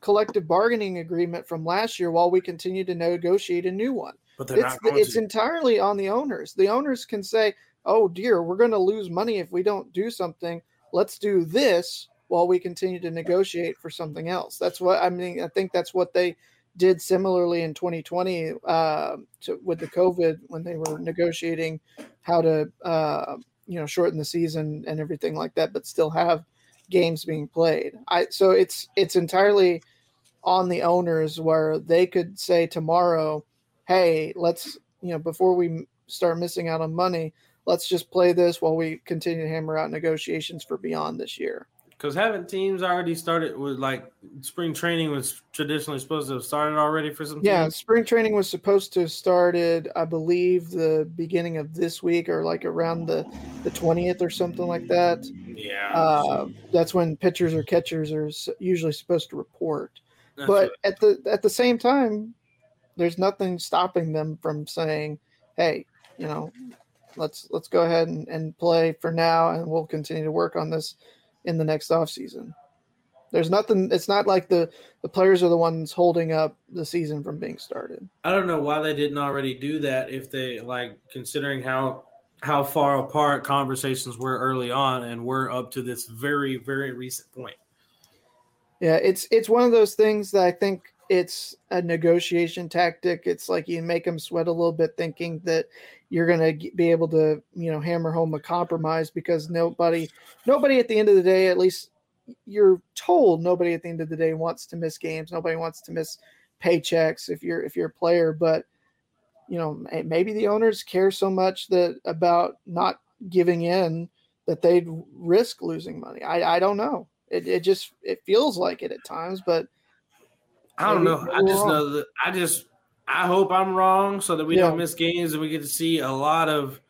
collective bargaining agreement from last year while we continue to negotiate a new one But they're it's it's to. entirely on the owners. The owners can say, "Oh dear, we're going to lose money if we don't do something. Let's do this while we continue to negotiate for something else." That's what I mean. I think that's what they did similarly in 2020 uh, to, with the COVID when they were negotiating how to uh, you know shorten the season and everything like that, but still have games being played. I so it's it's entirely on the owners where they could say tomorrow hey, let's you know before we start missing out on money, let's just play this while we continue to hammer out negotiations for beyond this year. Because haven't teams already started with like spring training was traditionally supposed to have started already for some Yeah, teams? spring training was supposed to have started, I believe, the beginning of this week or like around the the twentieth or something like that. Yeah. Uh, that's when pitchers or catchers are usually supposed to report. That's but at the at the same time, there's nothing stopping them from saying, "Hey, you know, let's let's go ahead and, and play for now, and we'll continue to work on this in the next off season." There's nothing. It's not like the the players are the ones holding up the season from being started. I don't know why they didn't already do that if they like considering how how far apart conversations were early on and we're up to this very very recent point. Yeah, it's it's one of those things that I think it's a negotiation tactic. It's like you make them sweat a little bit, thinking that you're going to be able to, you know, hammer home a compromise because nobody, nobody at the end of the day, at least you're told, nobody at the end of the day wants to miss games. Nobody wants to miss paychecks if you're if you're a player, but you know maybe the owners care so much that about not giving in that they'd risk losing money. I I don't know. It it just it feels like it at times, but I don't know. I just know that I just I hope I'm wrong so that we Yeah. don't miss games and we get to see a lot of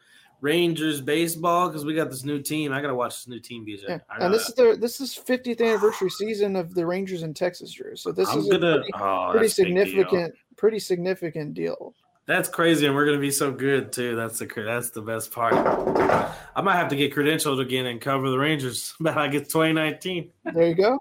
Rangers baseball because we got this new team. I gotta watch this new team, BJ. Yeah. And this that. is their this is 50th anniversary season of the Rangers in Texas, Drew. So this I'm is a gonna pretty, oh, pretty that's a significant, pretty significant deal. That's crazy, and we're gonna be so good too. That's the that's the best part. I might have to get credentialed again and cover the Rangers. But I get 2019. There you go.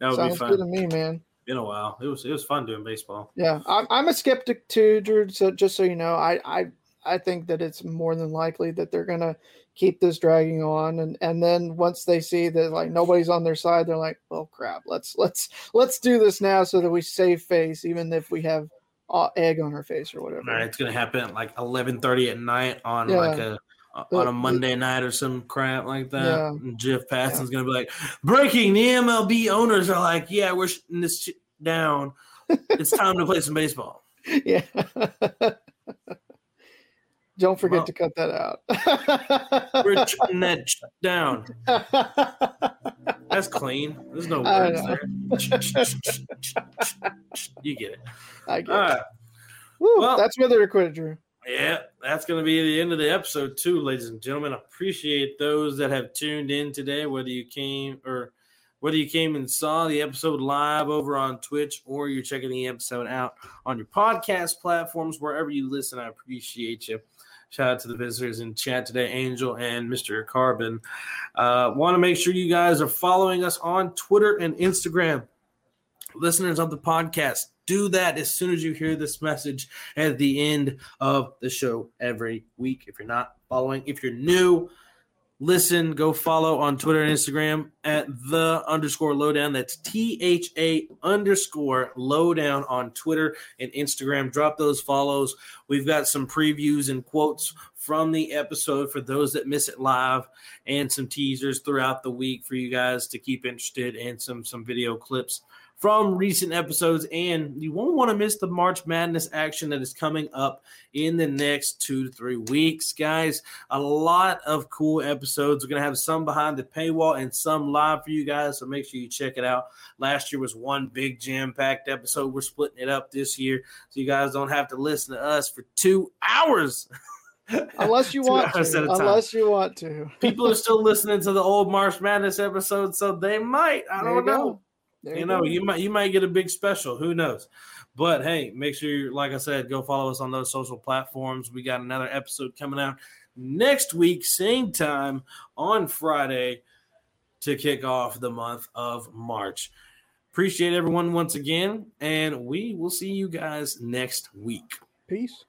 That would be Sounds good to me, man. Been a while. It was it was fun doing baseball. Yeah, I'm I'm a skeptic too, Drew. So just so you know, I I I think that it's more than likely that they're gonna keep this dragging on, and and then once they see that like nobody's on their side, they're like, well, crap, let's let's let's do this now so that we save face, even if we have egg on our face or whatever. All right, it's gonna happen at like 11:30 at night on Yeah. like a Uh, on a Monday night or some crap like that. Yeah. And Jeff Passan's gonna be like, "Breaking: The MLB owners are like, yeah, we're shutting this shit down. it's time to play some baseball." yeah. Don't forget Well- to cut that out. We're shutting that shit down. That's clean. There's no words there. you get it. I get All it. right. Woo, Well- that's whether to quit Drew. Yeah, that's going to be the end of the episode, too, ladies and gentlemen. I appreciate those that have tuned in today, whether you came or whether you came and saw the episode live over on Twitch or you're checking the episode out on your podcast platforms, wherever you listen. I appreciate you. Shout out to the visitors in chat today, Angel and Mr. Carbon. Uh, Want to make sure you guys are following us on Twitter and Instagram. Listeners of the podcast, do that as soon as you hear this message at the end of the show every week. If you're not following, if you're new, listen, go follow on Twitter and Instagram at the underscore lowdown. That's T H A underscore lowdown on Twitter and Instagram. Drop those follows. We've got some previews and quotes from the episode for those that miss it live and some teasers throughout the week for you guys to keep interested and some some video clips from recent episodes, and you won't want to miss the March Madness action that is coming up in the next two to three weeks, guys. A lot of cool episodes. We're gonna have some behind the paywall and some live for you guys, so make sure you check it out. Last year was one big jam-packed episode. We're splitting it up this year, so you guys don't have to listen to us for two hours. Unless you want to. at a time. Unless you want to. People are still listening to the old March Madness episode, so they might. I There don't know go. There you know, go. you might you might get a big special. Who knows? But hey, make sure, you like I said, go follow us on those social platforms. We got another episode coming out next week, same time on Friday to kick off the month of March. Appreciate everyone once again, and we will see you guys next week. Peace.